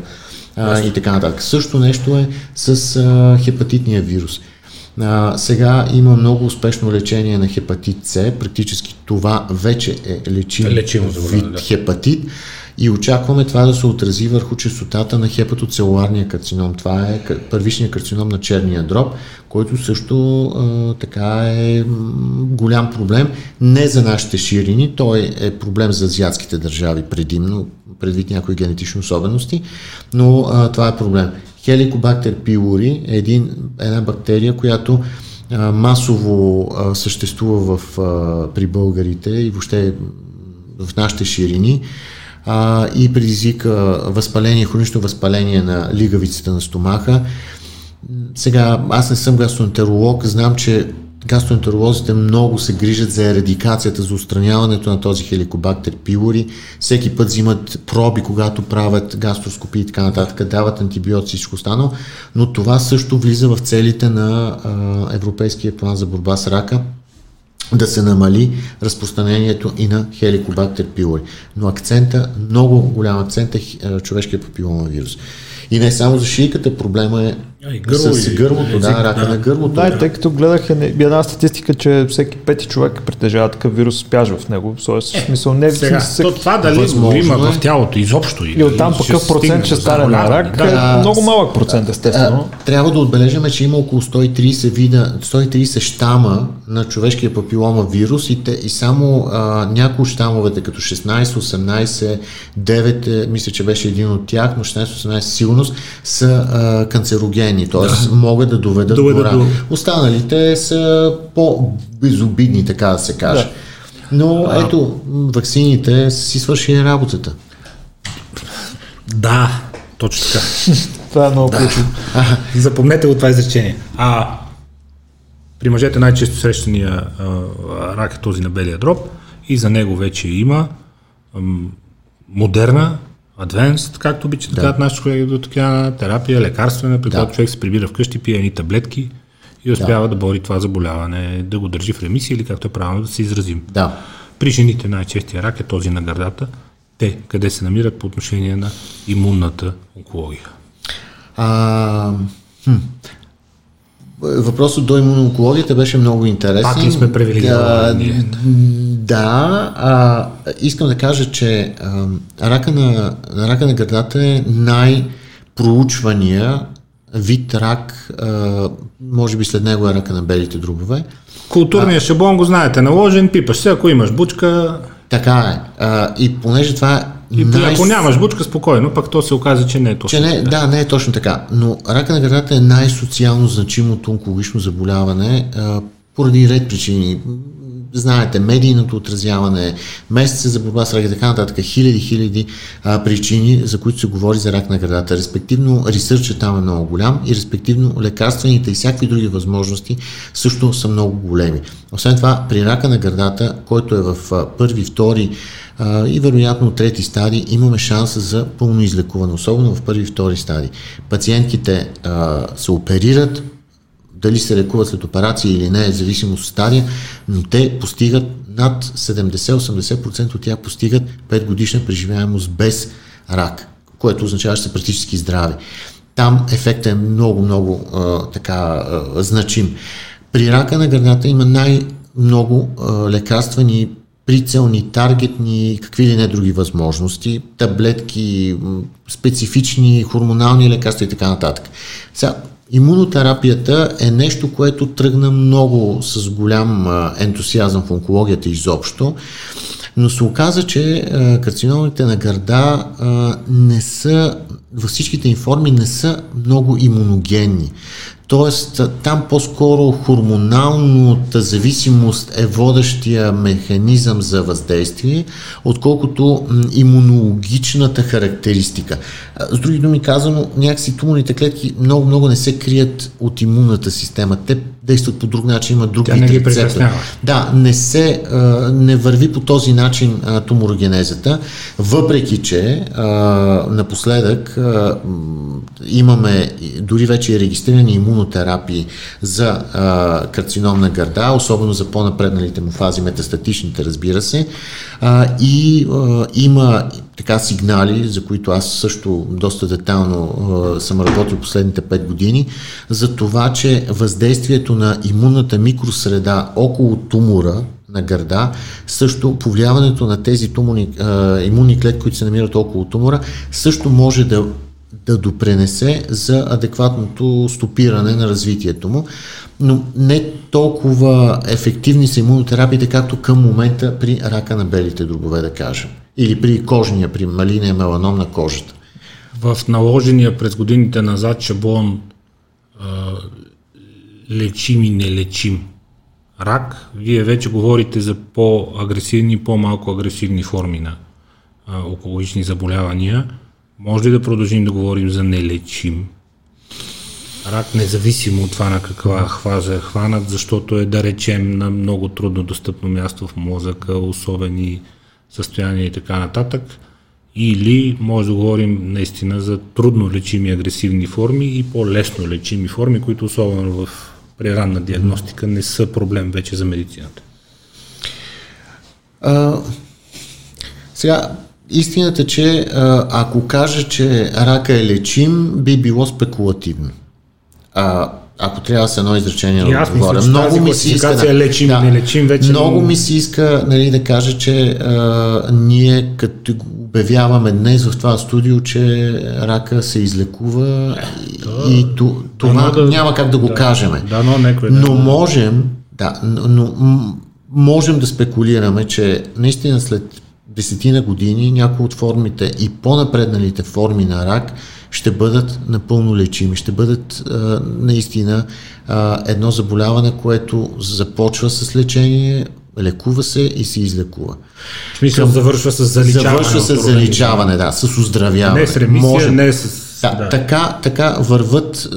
S2: а, и така нататък. Също нещо е с а, хепатитния вирус. А, сега има много успешно лечение на хепатит С. Практически това вече е лечим, лечим вид да. хепатит и очакваме това да се отрази върху частотата на хепатоцелуларния карцином. Това е първичният карцином на черния дроб, който също а, така е голям проблем. Не за нашите ширини, той е проблем за азиатските държави предимно, предвид някои генетични особености, но а, това е проблем. Хеликобактер пилори е един, една бактерия, която а, масово а, съществува в, а, при българите и въобще в нашите ширини а, и предизвика възпаление, хронично възпаление на лигавицата на стомаха. Сега, аз не съм гастроентеролог, знам, че гастроентеролозите много се грижат за ерадикацията, за устраняването на този хеликобактер пилори. Всеки път взимат проби, когато правят гастроскопии и така нататък, дават антибиотици и всичко останало, но това също влиза в целите на а, Европейския план за борба с рака да се намали разпространението и на хеликобактер пилори. Но акцента, много голям акцент е човешкия папилома вирус. И не само за шийката, проблема е и гърло, с гърлото, да, рака да. на гърлото.
S3: Да, да, тъй като гледах една статистика, че всеки пети човек притежава такъв вирус, спяж в него. Тоест,
S1: е, смисъл, не сега, всеки... то това дали го има е. в тялото изобщо.
S3: И, и оттам какъв процент ще стане на рак, да, е много малък процент, естествено.
S2: А, трябва да отбележим, че има около 130 вида, 130 щама на човешкия папилома вирус и, те, и само а, някои от щамовете, като 16, 18, 9, мисля, че беше един от тях, но 16-18 сигурност, са а, канцерогени причинени, т.е. Да. могат да доведат, доведат до рак. До... Останалите са по-безобидни, така да се каже. Да. Но а... ето, ваксините си свършили работата.
S1: Да, точно така.
S3: това е много да.
S1: Запомнете го това изречение. А при мъжете най-често срещания рак е този на белия дроб и за него вече има ам, модерна Advanced, както обичат да кажат нашите колеги до така, терапия, лекарствена, при да. която човек се прибира вкъщи, пие едни таблетки и успява да. да бори това заболяване, да го държи в ремисия или както е правилно да се изразим.
S2: Да.
S1: При жените най-честия рак е този на гърдата. Те къде се намират по отношение на имунната онкология?
S2: А, хм. Въпросът до имунонкологията беше много интересен.
S1: Пак ли сме привилегировани?
S2: Да, да а, искам да кажа, че а, рака, на, рака на гърдата е най-проучвания вид рак, а, може би след него е рака на белите дробове.
S1: Културният шаблон го знаете, наложен, пипаш се, ако имаш бучка.
S2: Така е. А, и понеже това е
S1: и най- ако нямаш бучка, спокойно, пък то се оказа, че не е точно
S2: че не, така. Да, не е точно така. Но рака на гърдата е най-социално значимото онкологично заболяване а, поради ред причини. Знаете, медийното отразяване, месеца за борба с рак и така нататък, хиляди, хиляди а, причини, за които се говори за рак на гърдата. Респективно, ресърчът там е много голям и респективно лекарствените и всякакви други възможности също са много големи. Освен това, при рака на гърдата, който е в първи, втори, а, и вероятно трети стадии имаме шанс за пълно излекуване, особено в първи и втори стадии. Пациентките а, се оперират, дали се лекуват след операция или не, зависимост от стадия, но те постигат над 70-80% от тях постигат 5 годишна преживяемост без рак, което означава, че са практически здрави. Там ефектът е много, много така значим. При рака на гърдата има най-много а, лекарствени прицелни, таргетни, какви ли не други възможности, таблетки, специфични хормонални лекарства и така нататък. Сега, имунотерапията е нещо, което тръгна много с голям ентусиазъм в онкологията изобщо, но се оказа, че карциномите на гърда не са във всичките им форми не са много имуногенни. Тоест, там по-скоро хормоналната зависимост е водещия механизъм за въздействие, отколкото имунологичната характеристика. С други думи казано, някакси туморните клетки много-много не се крият от имунната система. Те действат по друг начин, имат друг
S1: Тя ги притеснява.
S2: Да, не се, не върви по този начин туморогенезата, въпреки че напоследък имаме дори вече регистрирани имунотерапии за карцином на гърда, особено за по-напредналите му фази, метастатичните, разбира се, и има така сигнали, за които аз също доста детално съм работил последните 5 години, за това, че въздействието на имунната микросреда около тумора на гърда, също повлияването на тези туморни, а, имунни клетки, които се намират около тумора, също може да, да допренесе за адекватното стопиране на развитието му. Но не толкова ефективни са имунотерапиите, както към момента при рака на белите дробове, да кажем. Или при кожния, при малиния меланом на кожата.
S1: В наложения през годините назад шаблон лечим и нелечим рак, вие вече говорите за по-агресивни по-малко агресивни форми на а, онкологични заболявания. Може ли да продължим да говорим за нелечим рак, независимо от това на каква хваза е хванат, защото е да речем на много трудно достъпно място в мозъка, особени състояния и така нататък, или може да говорим наистина за трудно лечими агресивни форми и по-лесно лечими форми, които особено в при ранна диагностика не са проблем вече за медицината?
S2: А, сега, истината, че ако кажа, че рака е лечим, би било спекулативно. А, ако трябва с едно изречение да
S1: отговоря. Много ми се иска. Да, лечим, да, не лечим, вече
S2: много ми се иска нали, да кажа, че а, ние като обявяваме днес в това студио, че рака се излекува да, и то, това да, няма как да го
S1: да,
S2: кажем.
S1: Да, но, некой,
S2: но можем, да, но можем да спекулираме, че наистина след десетина години някои от формите и по-напредналите форми на рак ще бъдат напълно лечими, ще бъдат а, наистина а, едно заболяване, което започва с лечение, лекува се и се излекува.
S1: В смисъл завършва с заличаване.
S2: Завършва с заличаване, да, с оздравяване.
S1: Не с ремисия, Може, не с...
S2: Да, да. Така, така върват,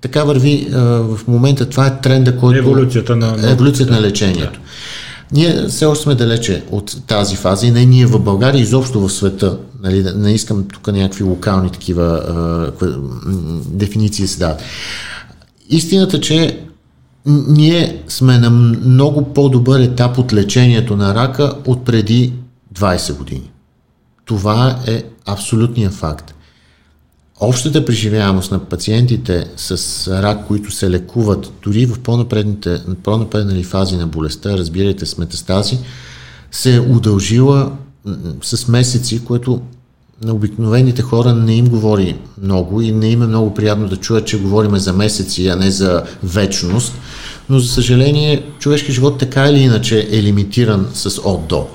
S2: така върви в момента, това е тренда, който...
S1: Еволюцията на,
S2: еволюцията на лечението. Да. Ние все още сме далече от тази фаза и не ние в България, изобщо в света. Нали, не искам тук някакви локални такива а, дефиниции се дават. Истината, че ние сме на много по-добър етап от лечението на рака от преди 20 години. Това е абсолютният факт. Общата преживяемост на пациентите с рак, които се лекуват дори в по-напреднали фази на болестта, разбирайте с метастази, се е удължила с месеци, което на обикновените хора не им говори много и не им е много приятно да чуят, че говорим за месеци, а не за вечност. Но за съжаление, човешки живот така или иначе е лимитиран с от до.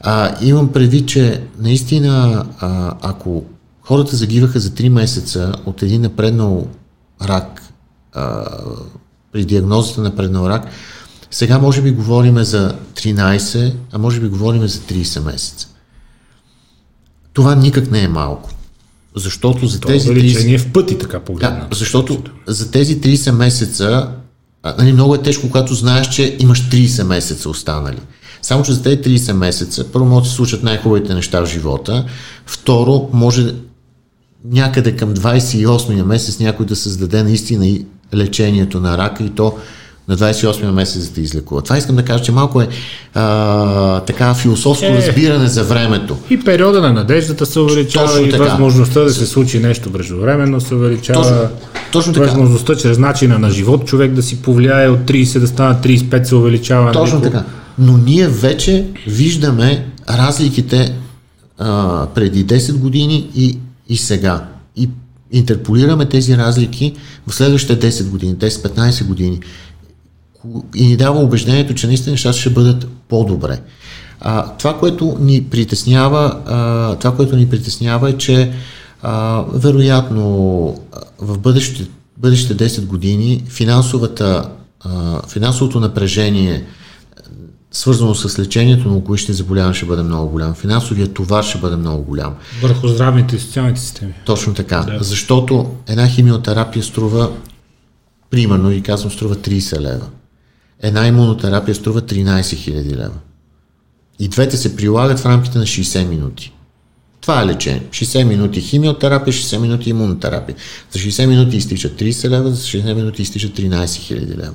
S2: А, имам предвид, че наистина, а, ако хората загиваха за 3 месеца от един напреднал рак, а, при диагнозата на напреднал рак, сега може би говорим за 13, а може би говорим за 30 месеца. Това никак не е малко. Защото за
S1: Това
S2: тези
S1: 30... в пъти така погледна.
S2: Да, защото за тези 30 месеца нали, много е тежко, когато знаеш, че имаш 30 месеца останали. Само, че за тези 30 месеца, първо може да се случат най-хубавите неща в живота, второ, може някъде към 28-я месец някой да създаде наистина и лечението на рака и то на 28-я месец да те излекува. Това искам да кажа, че малко е а, така философско е, разбиране за времето.
S1: И периода на надеждата се увеличава, точно и така. възможността да се случи нещо междувременно се увеличава. Точно, точно така. Възможността чрез начина на живот човек да си повлияе от 30 да стане 35 се увеличава.
S2: Точно нали? така. Но ние вече виждаме разликите а, преди 10 години и, и сега. И интерполираме тези разлики в следващите 10 години, 10-15 години и ни дава убеждението, че наистина нещата ще бъдат по-добре. А, това, което ни притеснява, а, това, което ни притеснява е, че А, вероятно, в бъдещите, бъдещите 10 години финансовата, а, финансовото напрежение свързано с лечението на онкологични заболявания ще бъде много голям. Финансовият товар ще бъде много голям.
S1: Върху здравните и социалните системи.
S2: Точно така. Да. Защото една химиотерапия струва, примерно, и казвам, струва 30 лева. Една имунотерапия струва 13 000 лева. И двете се прилагат в рамките на 60 минути. Това е лечение. 60 минути химиотерапия, 60 минути имунотерапия. За 60 минути изтича 30 лева, за 60 минути изтича 13 000 лева.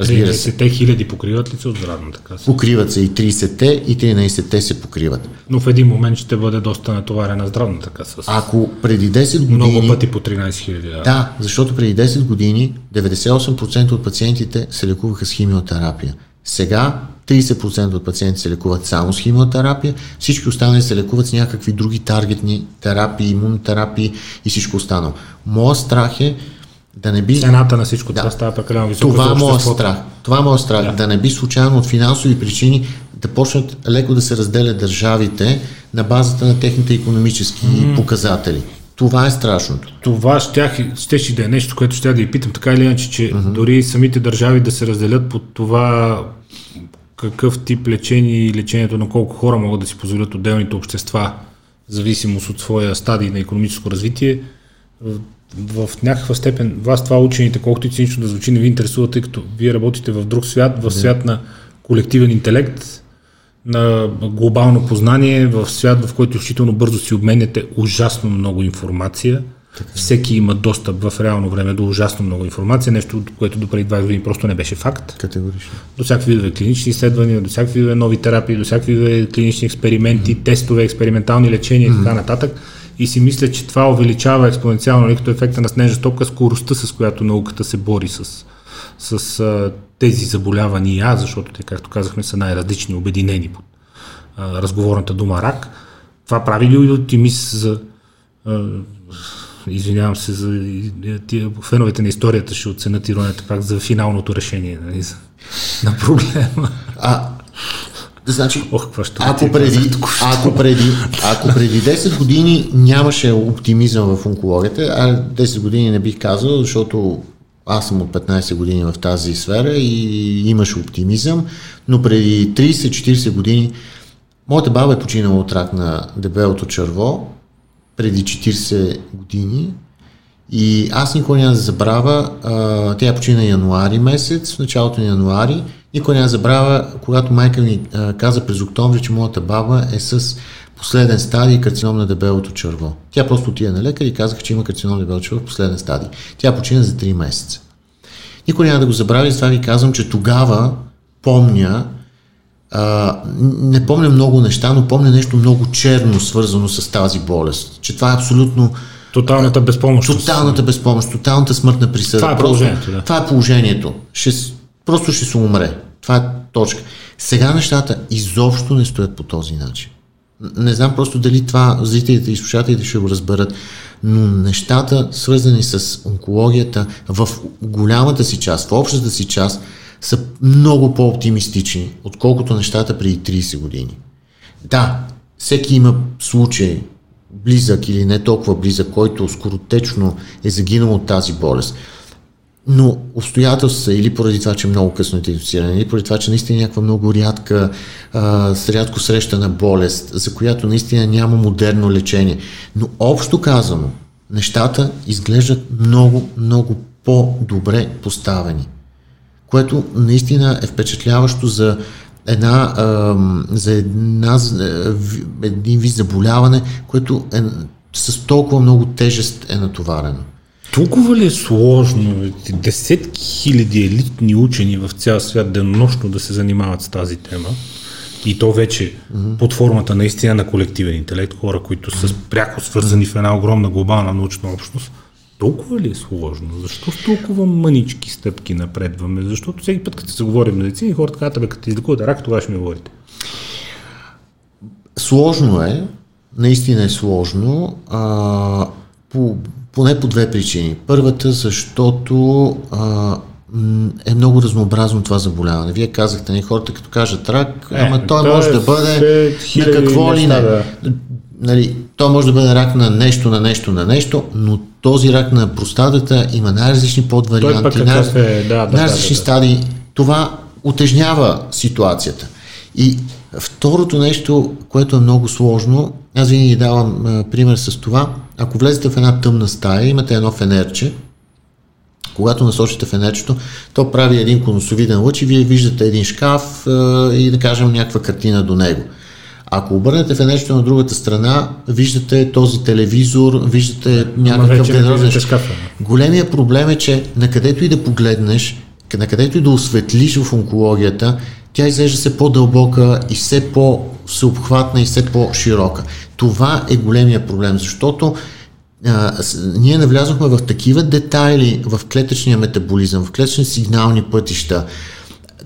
S1: Разбира се. 30 хиляди покриват ли се от здравната каса?
S2: Покриват се и 30-те, и 13-те се покриват.
S1: Но в един момент ще бъде доста натоварена здравната каса.
S2: Ако преди 10 години...
S1: Много пъти по 13 хиляди. Да.
S2: да, защото преди 10 години 98% от пациентите се лекуваха с химиотерапия. Сега 30% от пациенти се лекуват само с химиотерапия, всички останали се лекуват с някакви други таргетни терапии, имунотерапии и всичко останало. Моят страх е да не би...
S1: Цената на всичко да. това става прекалено високо.
S2: Това е моят страх. Това е моят страх. Да. да не би случайно от финансови причини да почнат леко да се разделят държавите на базата на техните економически mm. показатели. Това е страшното.
S1: Това щях, щеше да е нещо, което ще да ви питам, така или иначе, че uh-huh. дори самите държави да се разделят под това какъв тип лечение и лечението на колко хора могат да си позволят отделните общества, в зависимост от своя стадий на економическо развитие, в някаква степен вас това учените, колкото и цинично да звучи, не ви интересува, тъй като вие работите в друг свят, в свят на колективен интелект, на глобално познание, в свят, в който изключително бързо си обменяте ужасно много информация. Така. Всеки има достъп в реално време до ужасно много информация, нещо, което до преди 20 години просто не беше факт.
S2: Категорично.
S1: До всякакви видове клинични изследвания, до всякакви видове нови терапии, до всякакви видове клинични експерименти, mm-hmm. тестове, експериментални лечения mm-hmm. и така нататък и си мисля, че това увеличава експоненциално, нали, като ефекта на снежна топка, скоростта, с която науката се бори с, с а, тези заболявания, защото те, както казахме, са най-различни, обединени под а, разговорната дума рак. Това прави ли оптимист за а, извинявам се за тия феновете на историята ще оценят иронията пак за финалното решение нали, за, на проблема.
S2: А, Значи,
S1: Ох,
S2: ако, преди, ако, преди, ако преди 10 години нямаше оптимизъм в онкологията, а 10 години не бих казал, защото аз съм от 15 години в тази сфера и имаше оптимизъм, но преди 30-40 години моята баба е починала от рак на дебелото черво преди 40 години и аз никога няма да забравя, тя почина януари месец, в началото на януари никой няма забравя, когато майка ми а, каза през октомври, че моята баба е с последен стадий карцином на дебелото черво. Тя просто отиде на лекар и казаха, че има карцином на дебелото черво в последен стадий. Тя почина за 3 месеца. Никой няма да го забравя и това ви казвам, че тогава помня, а, не помня много неща, но помня нещо много черно, свързано с тази болест. Че това е абсолютно
S1: Тоталната безпомощност.
S2: Тоталната безпомощ, тоталната смъртна присъда.
S1: Това е положението. Да.
S2: Това е положението. Ще, просто ще се умре. Това е точка. Сега нещата изобщо не стоят по този начин. Не знам просто дали това зрителите и слушателите ще го разберат, но нещата, свързани с онкологията, в голямата си част, в общата си част, са много по-оптимистични, отколкото нещата преди 30 години. Да, всеки има случай, близък или не толкова близък, който скоротечно е загинал от тази болест но обстоятелства или поради това, че е много късно е диагностициране, или поради това, че наистина е някаква много рядка, а, рядко срещана болест, за която наистина няма модерно лечение. Но общо казано, нещата изглеждат много, много по-добре поставени, което наистина е впечатляващо за една, а, за една, един вид заболяване, което е с толкова много тежест е натоварено.
S1: Толкова ли е сложно десетки хиляди елитни учени в цял свят денонощно да се занимават с тази тема? И то вече mm-hmm. под формата наистина на колективен интелект, хора, които са пряко свързани в една огромна глобална научна общност. Толкова ли е сложно? Защо с толкова мънички стъпки напредваме? Защото всеки път, като се говорим медицина, хората казват, като излекувате рак, това ще ми говорите.
S2: Сложно е, наистина е сложно. А, по поне по две причини. Първата, защото а, е много разнообразно това заболяване. Вие казахте, не, хората като кажат рак, е, ама той може е да бъде на какво ли не. Да. Нали, То може да бъде рак на нещо, на нещо, на нещо, но този рак на простатата има най-различни подварианти, най-
S1: е, да, да,
S2: най-различни
S1: да, да, да.
S2: стадии. Това утежнява ситуацията. И второто нещо, което е много сложно, аз винаги давам а, пример с това, ако влезете в една тъмна стая, имате едно фенерче, когато насочите фенерчето, то прави един конусовиден лъч и вие виждате един шкаф а, и да кажем някаква картина до него. Ако обърнете фенерчето на другата страна, виждате този телевизор, виждате някакъв
S1: шкафа.
S2: Големия проблем е, че на където и да погледнеш, на където и да осветлиш в онкологията, тя изглежда все по-дълбока и все по-всеобхватна и все по-широка. Това е големия проблем, защото а, ние навлязохме в такива детайли в клетъчния метаболизъм, в клетъчни сигнални пътища.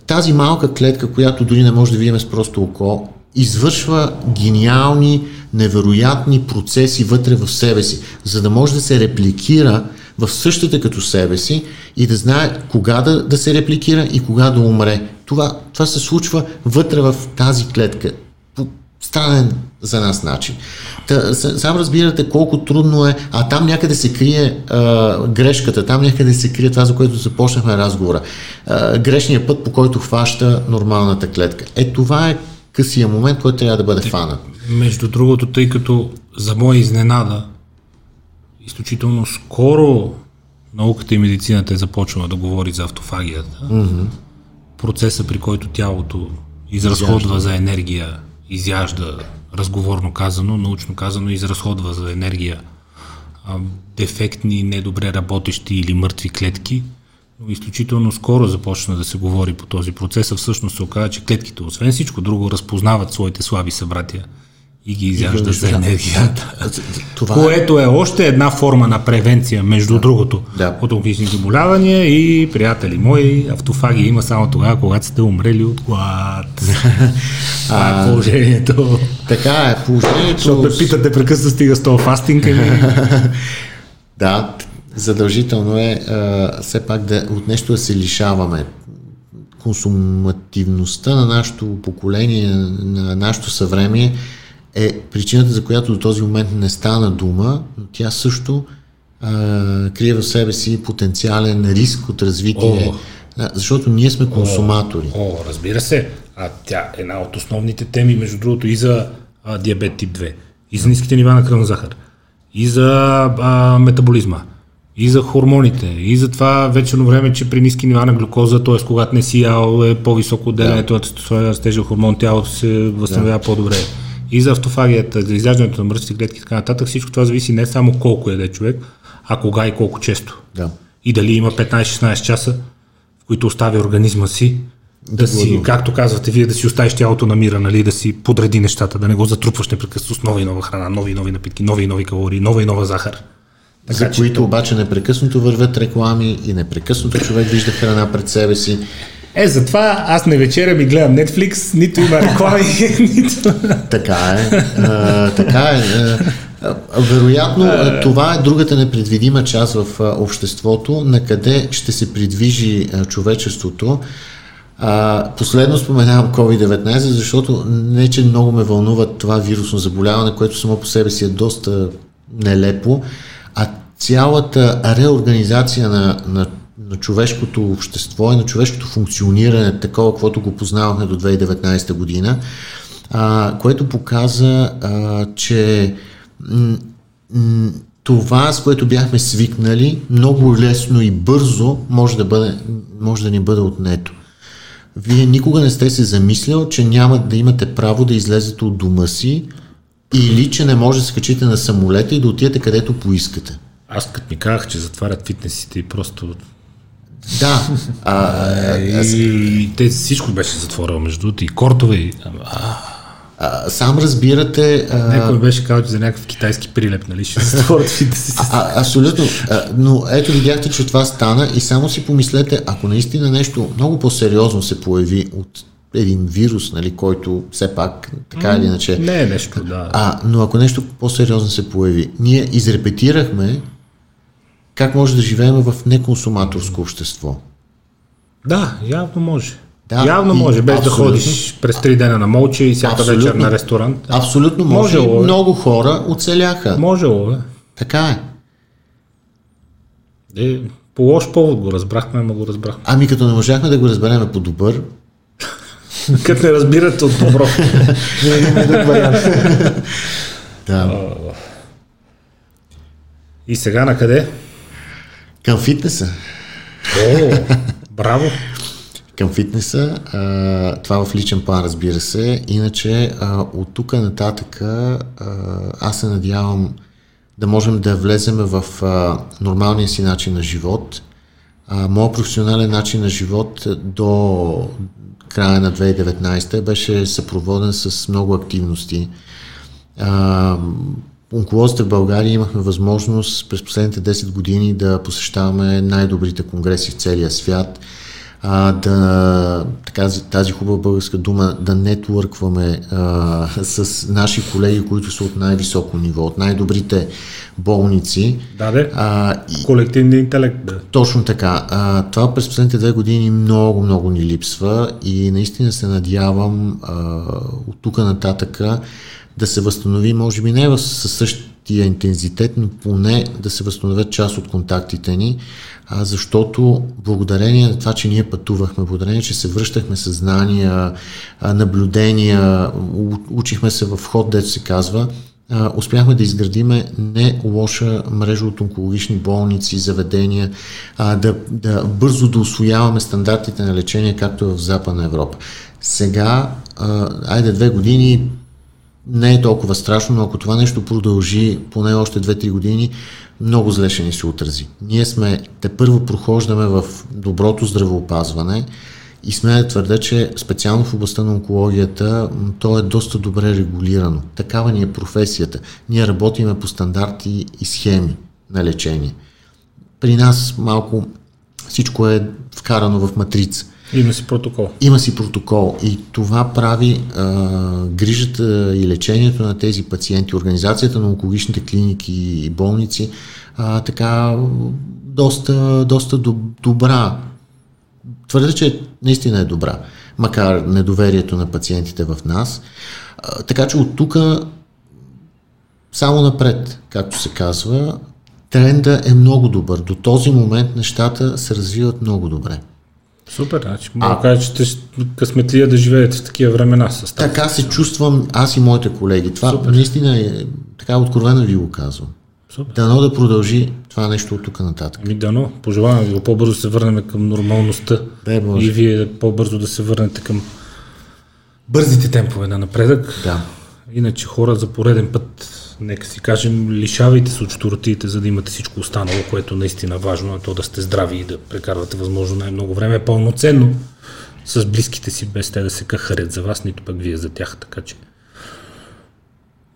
S2: Тази малка клетка, която дори не може да видим с просто око, извършва гениални, невероятни процеси вътре в себе си, за да може да се репликира в същата като себе си и да знае кога да, да се репликира и кога да умре. Това, това се случва вътре в тази клетка по странен за нас начин. Та, сам разбирате колко трудно е, а там някъде се крие а, грешката, там някъде се крие това, за което започнахме разговора. А, грешният път, по който хваща нормалната клетка. Е, това е късия момент, който трябва да бъде фанат.
S1: Между другото, тъй като за моя изненада, изключително скоро науката и медицината е започнала да говори за автофагията. Mm-hmm. Процеса, при който тялото изразходва
S2: Изяжда.
S1: за енергия, изяжда, разговорно казано, научно казано, изразходва за енергия а, дефектни, недобре работещи или мъртви клетки, но изключително скоро започна да се говори по този процес, а всъщност се оказа, че клетките, освен всичко друго, разпознават своите слаби събратия и ги изяждат за енергията.
S2: Това
S1: Което е още една форма на превенция, между другото,
S2: Да.
S1: от онкологични заболявания и, приятели мои, автофагия има само тогава, когато сте умрели от глад. Това е положението.
S2: така е положението.
S1: Защото ме питате прекъсно стига с този фастинг. ами,
S2: Да, задължително е а, все пак да, от нещо да се лишаваме. Консумативността на нашето поколение, на нашето съвремие е причината, за която до този момент не стана дума, но тя също а, крие в себе си потенциален риск от развитие,
S1: О.
S2: Да, защото ние сме консуматори.
S1: О, разбира се. А тя е една от основните теми, между другото, и за а, диабет тип 2, и за ниските нива на кръвна захар, и за а, метаболизма, и за хормоните, и за това вечерно време, че при ниски нива на глюкоза, т.е. когато не си ял е по-високо отделянето на тестостерон, растежа хормон, тялото се възстановява по-добре. И за автофагията, за изяждането на мръсните клетки и така нататък, всичко това зависи не само колко яде човек, а кога и колко често.
S2: Да.
S1: И дали има 15-16 часа, в които остави организма си да си, както казвате вие, да си оставиш тялото на мира, нали, да си подреди нещата, да не го затрупваш непрекъснато с нова и нова храна, нови и нови напитки, нови и нови калории, нова и нова захар.
S2: за които обаче непрекъснато вървят реклами и непрекъснато човек вижда храна пред себе си.
S1: Е, затова аз не вечерям и гледам Netflix, нито има реклами, нито...
S2: Така е. А, така е. Вероятно, това е другата непредвидима част в обществото, на къде ще се придвижи човечеството. А, последно споменавам COVID-19, защото не, че много ме вълнува това вирусно заболяване, което само по себе си е доста нелепо, а цялата реорганизация на, на, на човешкото общество и на човешкото функциониране, такова, каквото го познавахме до 2019 година, а, което показа, а, че м- м- това, с което бяхме свикнали, много лесно и бързо може да, бъде, може да ни бъде отнето. Вие никога не сте се замислял, че няма да имате право да излезете от дома си или че не може да се качите на самолета и да отидете където поискате.
S1: Аз като ми казах, че затварят фитнесите и просто...
S2: Да, а,
S1: И те всичко беше затворено между другото, и кортове, и... А,
S2: а, сам разбирате, а,
S1: някой беше казал, че за някакъв китайски прилеп, нали, ще затворят фитнесите.
S2: А, абсолютно. А, но ето видяхте, че това стана и само си помислете, ако наистина нещо много по-сериозно се появи от един вирус, нали, който все пак така или иначе.
S1: Не е нещо, да.
S2: А, но ако нещо по-сериозно се появи, ние изрепетирахме как може да живеем в неконсуматорско общество.
S1: Да, явно може.
S2: Да,
S1: Явно може, без
S2: абсолютно.
S1: да ходиш през три дена на молча и всяка
S2: Абсолютно.
S1: вечер на ресторант.
S2: Абсолютно може.
S1: Можело е.
S2: Много хора оцеляха.
S1: Можело, бе.
S2: Така е.
S1: Е, по лош повод го разбрахме, ама го разбрахме.
S2: Ами като не можахме да го разберем по добър,
S1: Като не разбирате от добро.
S2: да.
S1: И сега на къде?
S2: Към фитнеса.
S1: О, браво!
S2: Към фитнеса. А, това в личен план, разбира се. Иначе а, от тук нататък а, аз се надявам да можем да влезем в а, нормалния си начин на живот. А, моят професионален начин на живот до края на 2019 беше съпроводен с много активности. А, онколозите в България имахме възможност през последните 10 години да посещаваме най-добрите конгреси в целия свят, а, да, така, тази хубава българска дума, да нетворкваме а, с наши колеги, които са от най-високо ниво, от най-добрите болници.
S1: Даде?
S2: А, и,
S1: Колективния интелект, бе.
S2: точно така. А, това през последните две години много, много ни липсва и наистина се надявам а, от тук нататъка да се възстанови, може би не със същия интензитет, но поне да се възстановят част от контактите ни, а, защото благодарение на това, че ние пътувахме, благодарение, че се връщахме с знания, наблюдения, учихме се в ход, дето се казва, успяхме да изградиме не лоша мрежа от онкологични болници, заведения, а, да, да бързо да освояваме стандартите на лечение, както е в Западна Европа. Сега, айде две години, не е толкова страшно, но ако това нещо продължи поне още 2-3 години, много зле ще ни се отрази. Ние сме, те първо прохождаме в доброто здравеопазване и сме да твърдя, че специално в областта на онкологията то е доста добре регулирано. Такава ни е професията. Ние работиме по стандарти и схеми на лечение. При нас малко всичко е вкарано в матрица.
S1: Има си протокол.
S2: Има си протокол и това прави а, грижата и лечението на тези пациенти, организацията на онкологичните клиники и болници а, така доста, доста доб- добра. Твърдя, че наистина е добра, макар недоверието на пациентите в нас. А, така че от тук само напред, както се казва, тренда е много добър. До този момент нещата се развиват много добре.
S1: Супер, значи мога да кажа, че сте късметлия да живеете в такива времена с тази.
S2: Така се чувствам аз и моите колеги. Това Супер. наистина е, така откровено ви го казвам.
S1: Супер.
S2: Дано да продължи това нещо от тук нататък.
S1: Ами дано, пожелавам ви по-бързо се върнем към нормалността.
S2: Дай Боже.
S1: И вие по-бързо да се върнете към бързите темпове на напредък.
S2: Да.
S1: Иначе хора за пореден път, нека си кажем, лишавайте се от щуротиите, за да имате всичко останало, което наистина важно е то да сте здрави и да прекарвате възможно най-много време пълноценно с близките си, без те да се кахарят за вас, нито пък вие за тях. Така че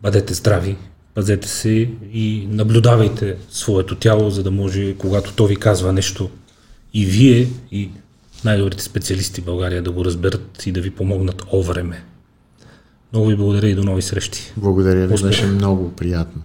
S1: бъдете здрави, пазете се и наблюдавайте своето тяло, за да може, когато то ви казва нещо, и вие, и най-добрите специалисти в България да го разберат и да ви помогнат о време. Много ви благодаря и до нови срещи.
S2: Благодаря ви, беше много приятно.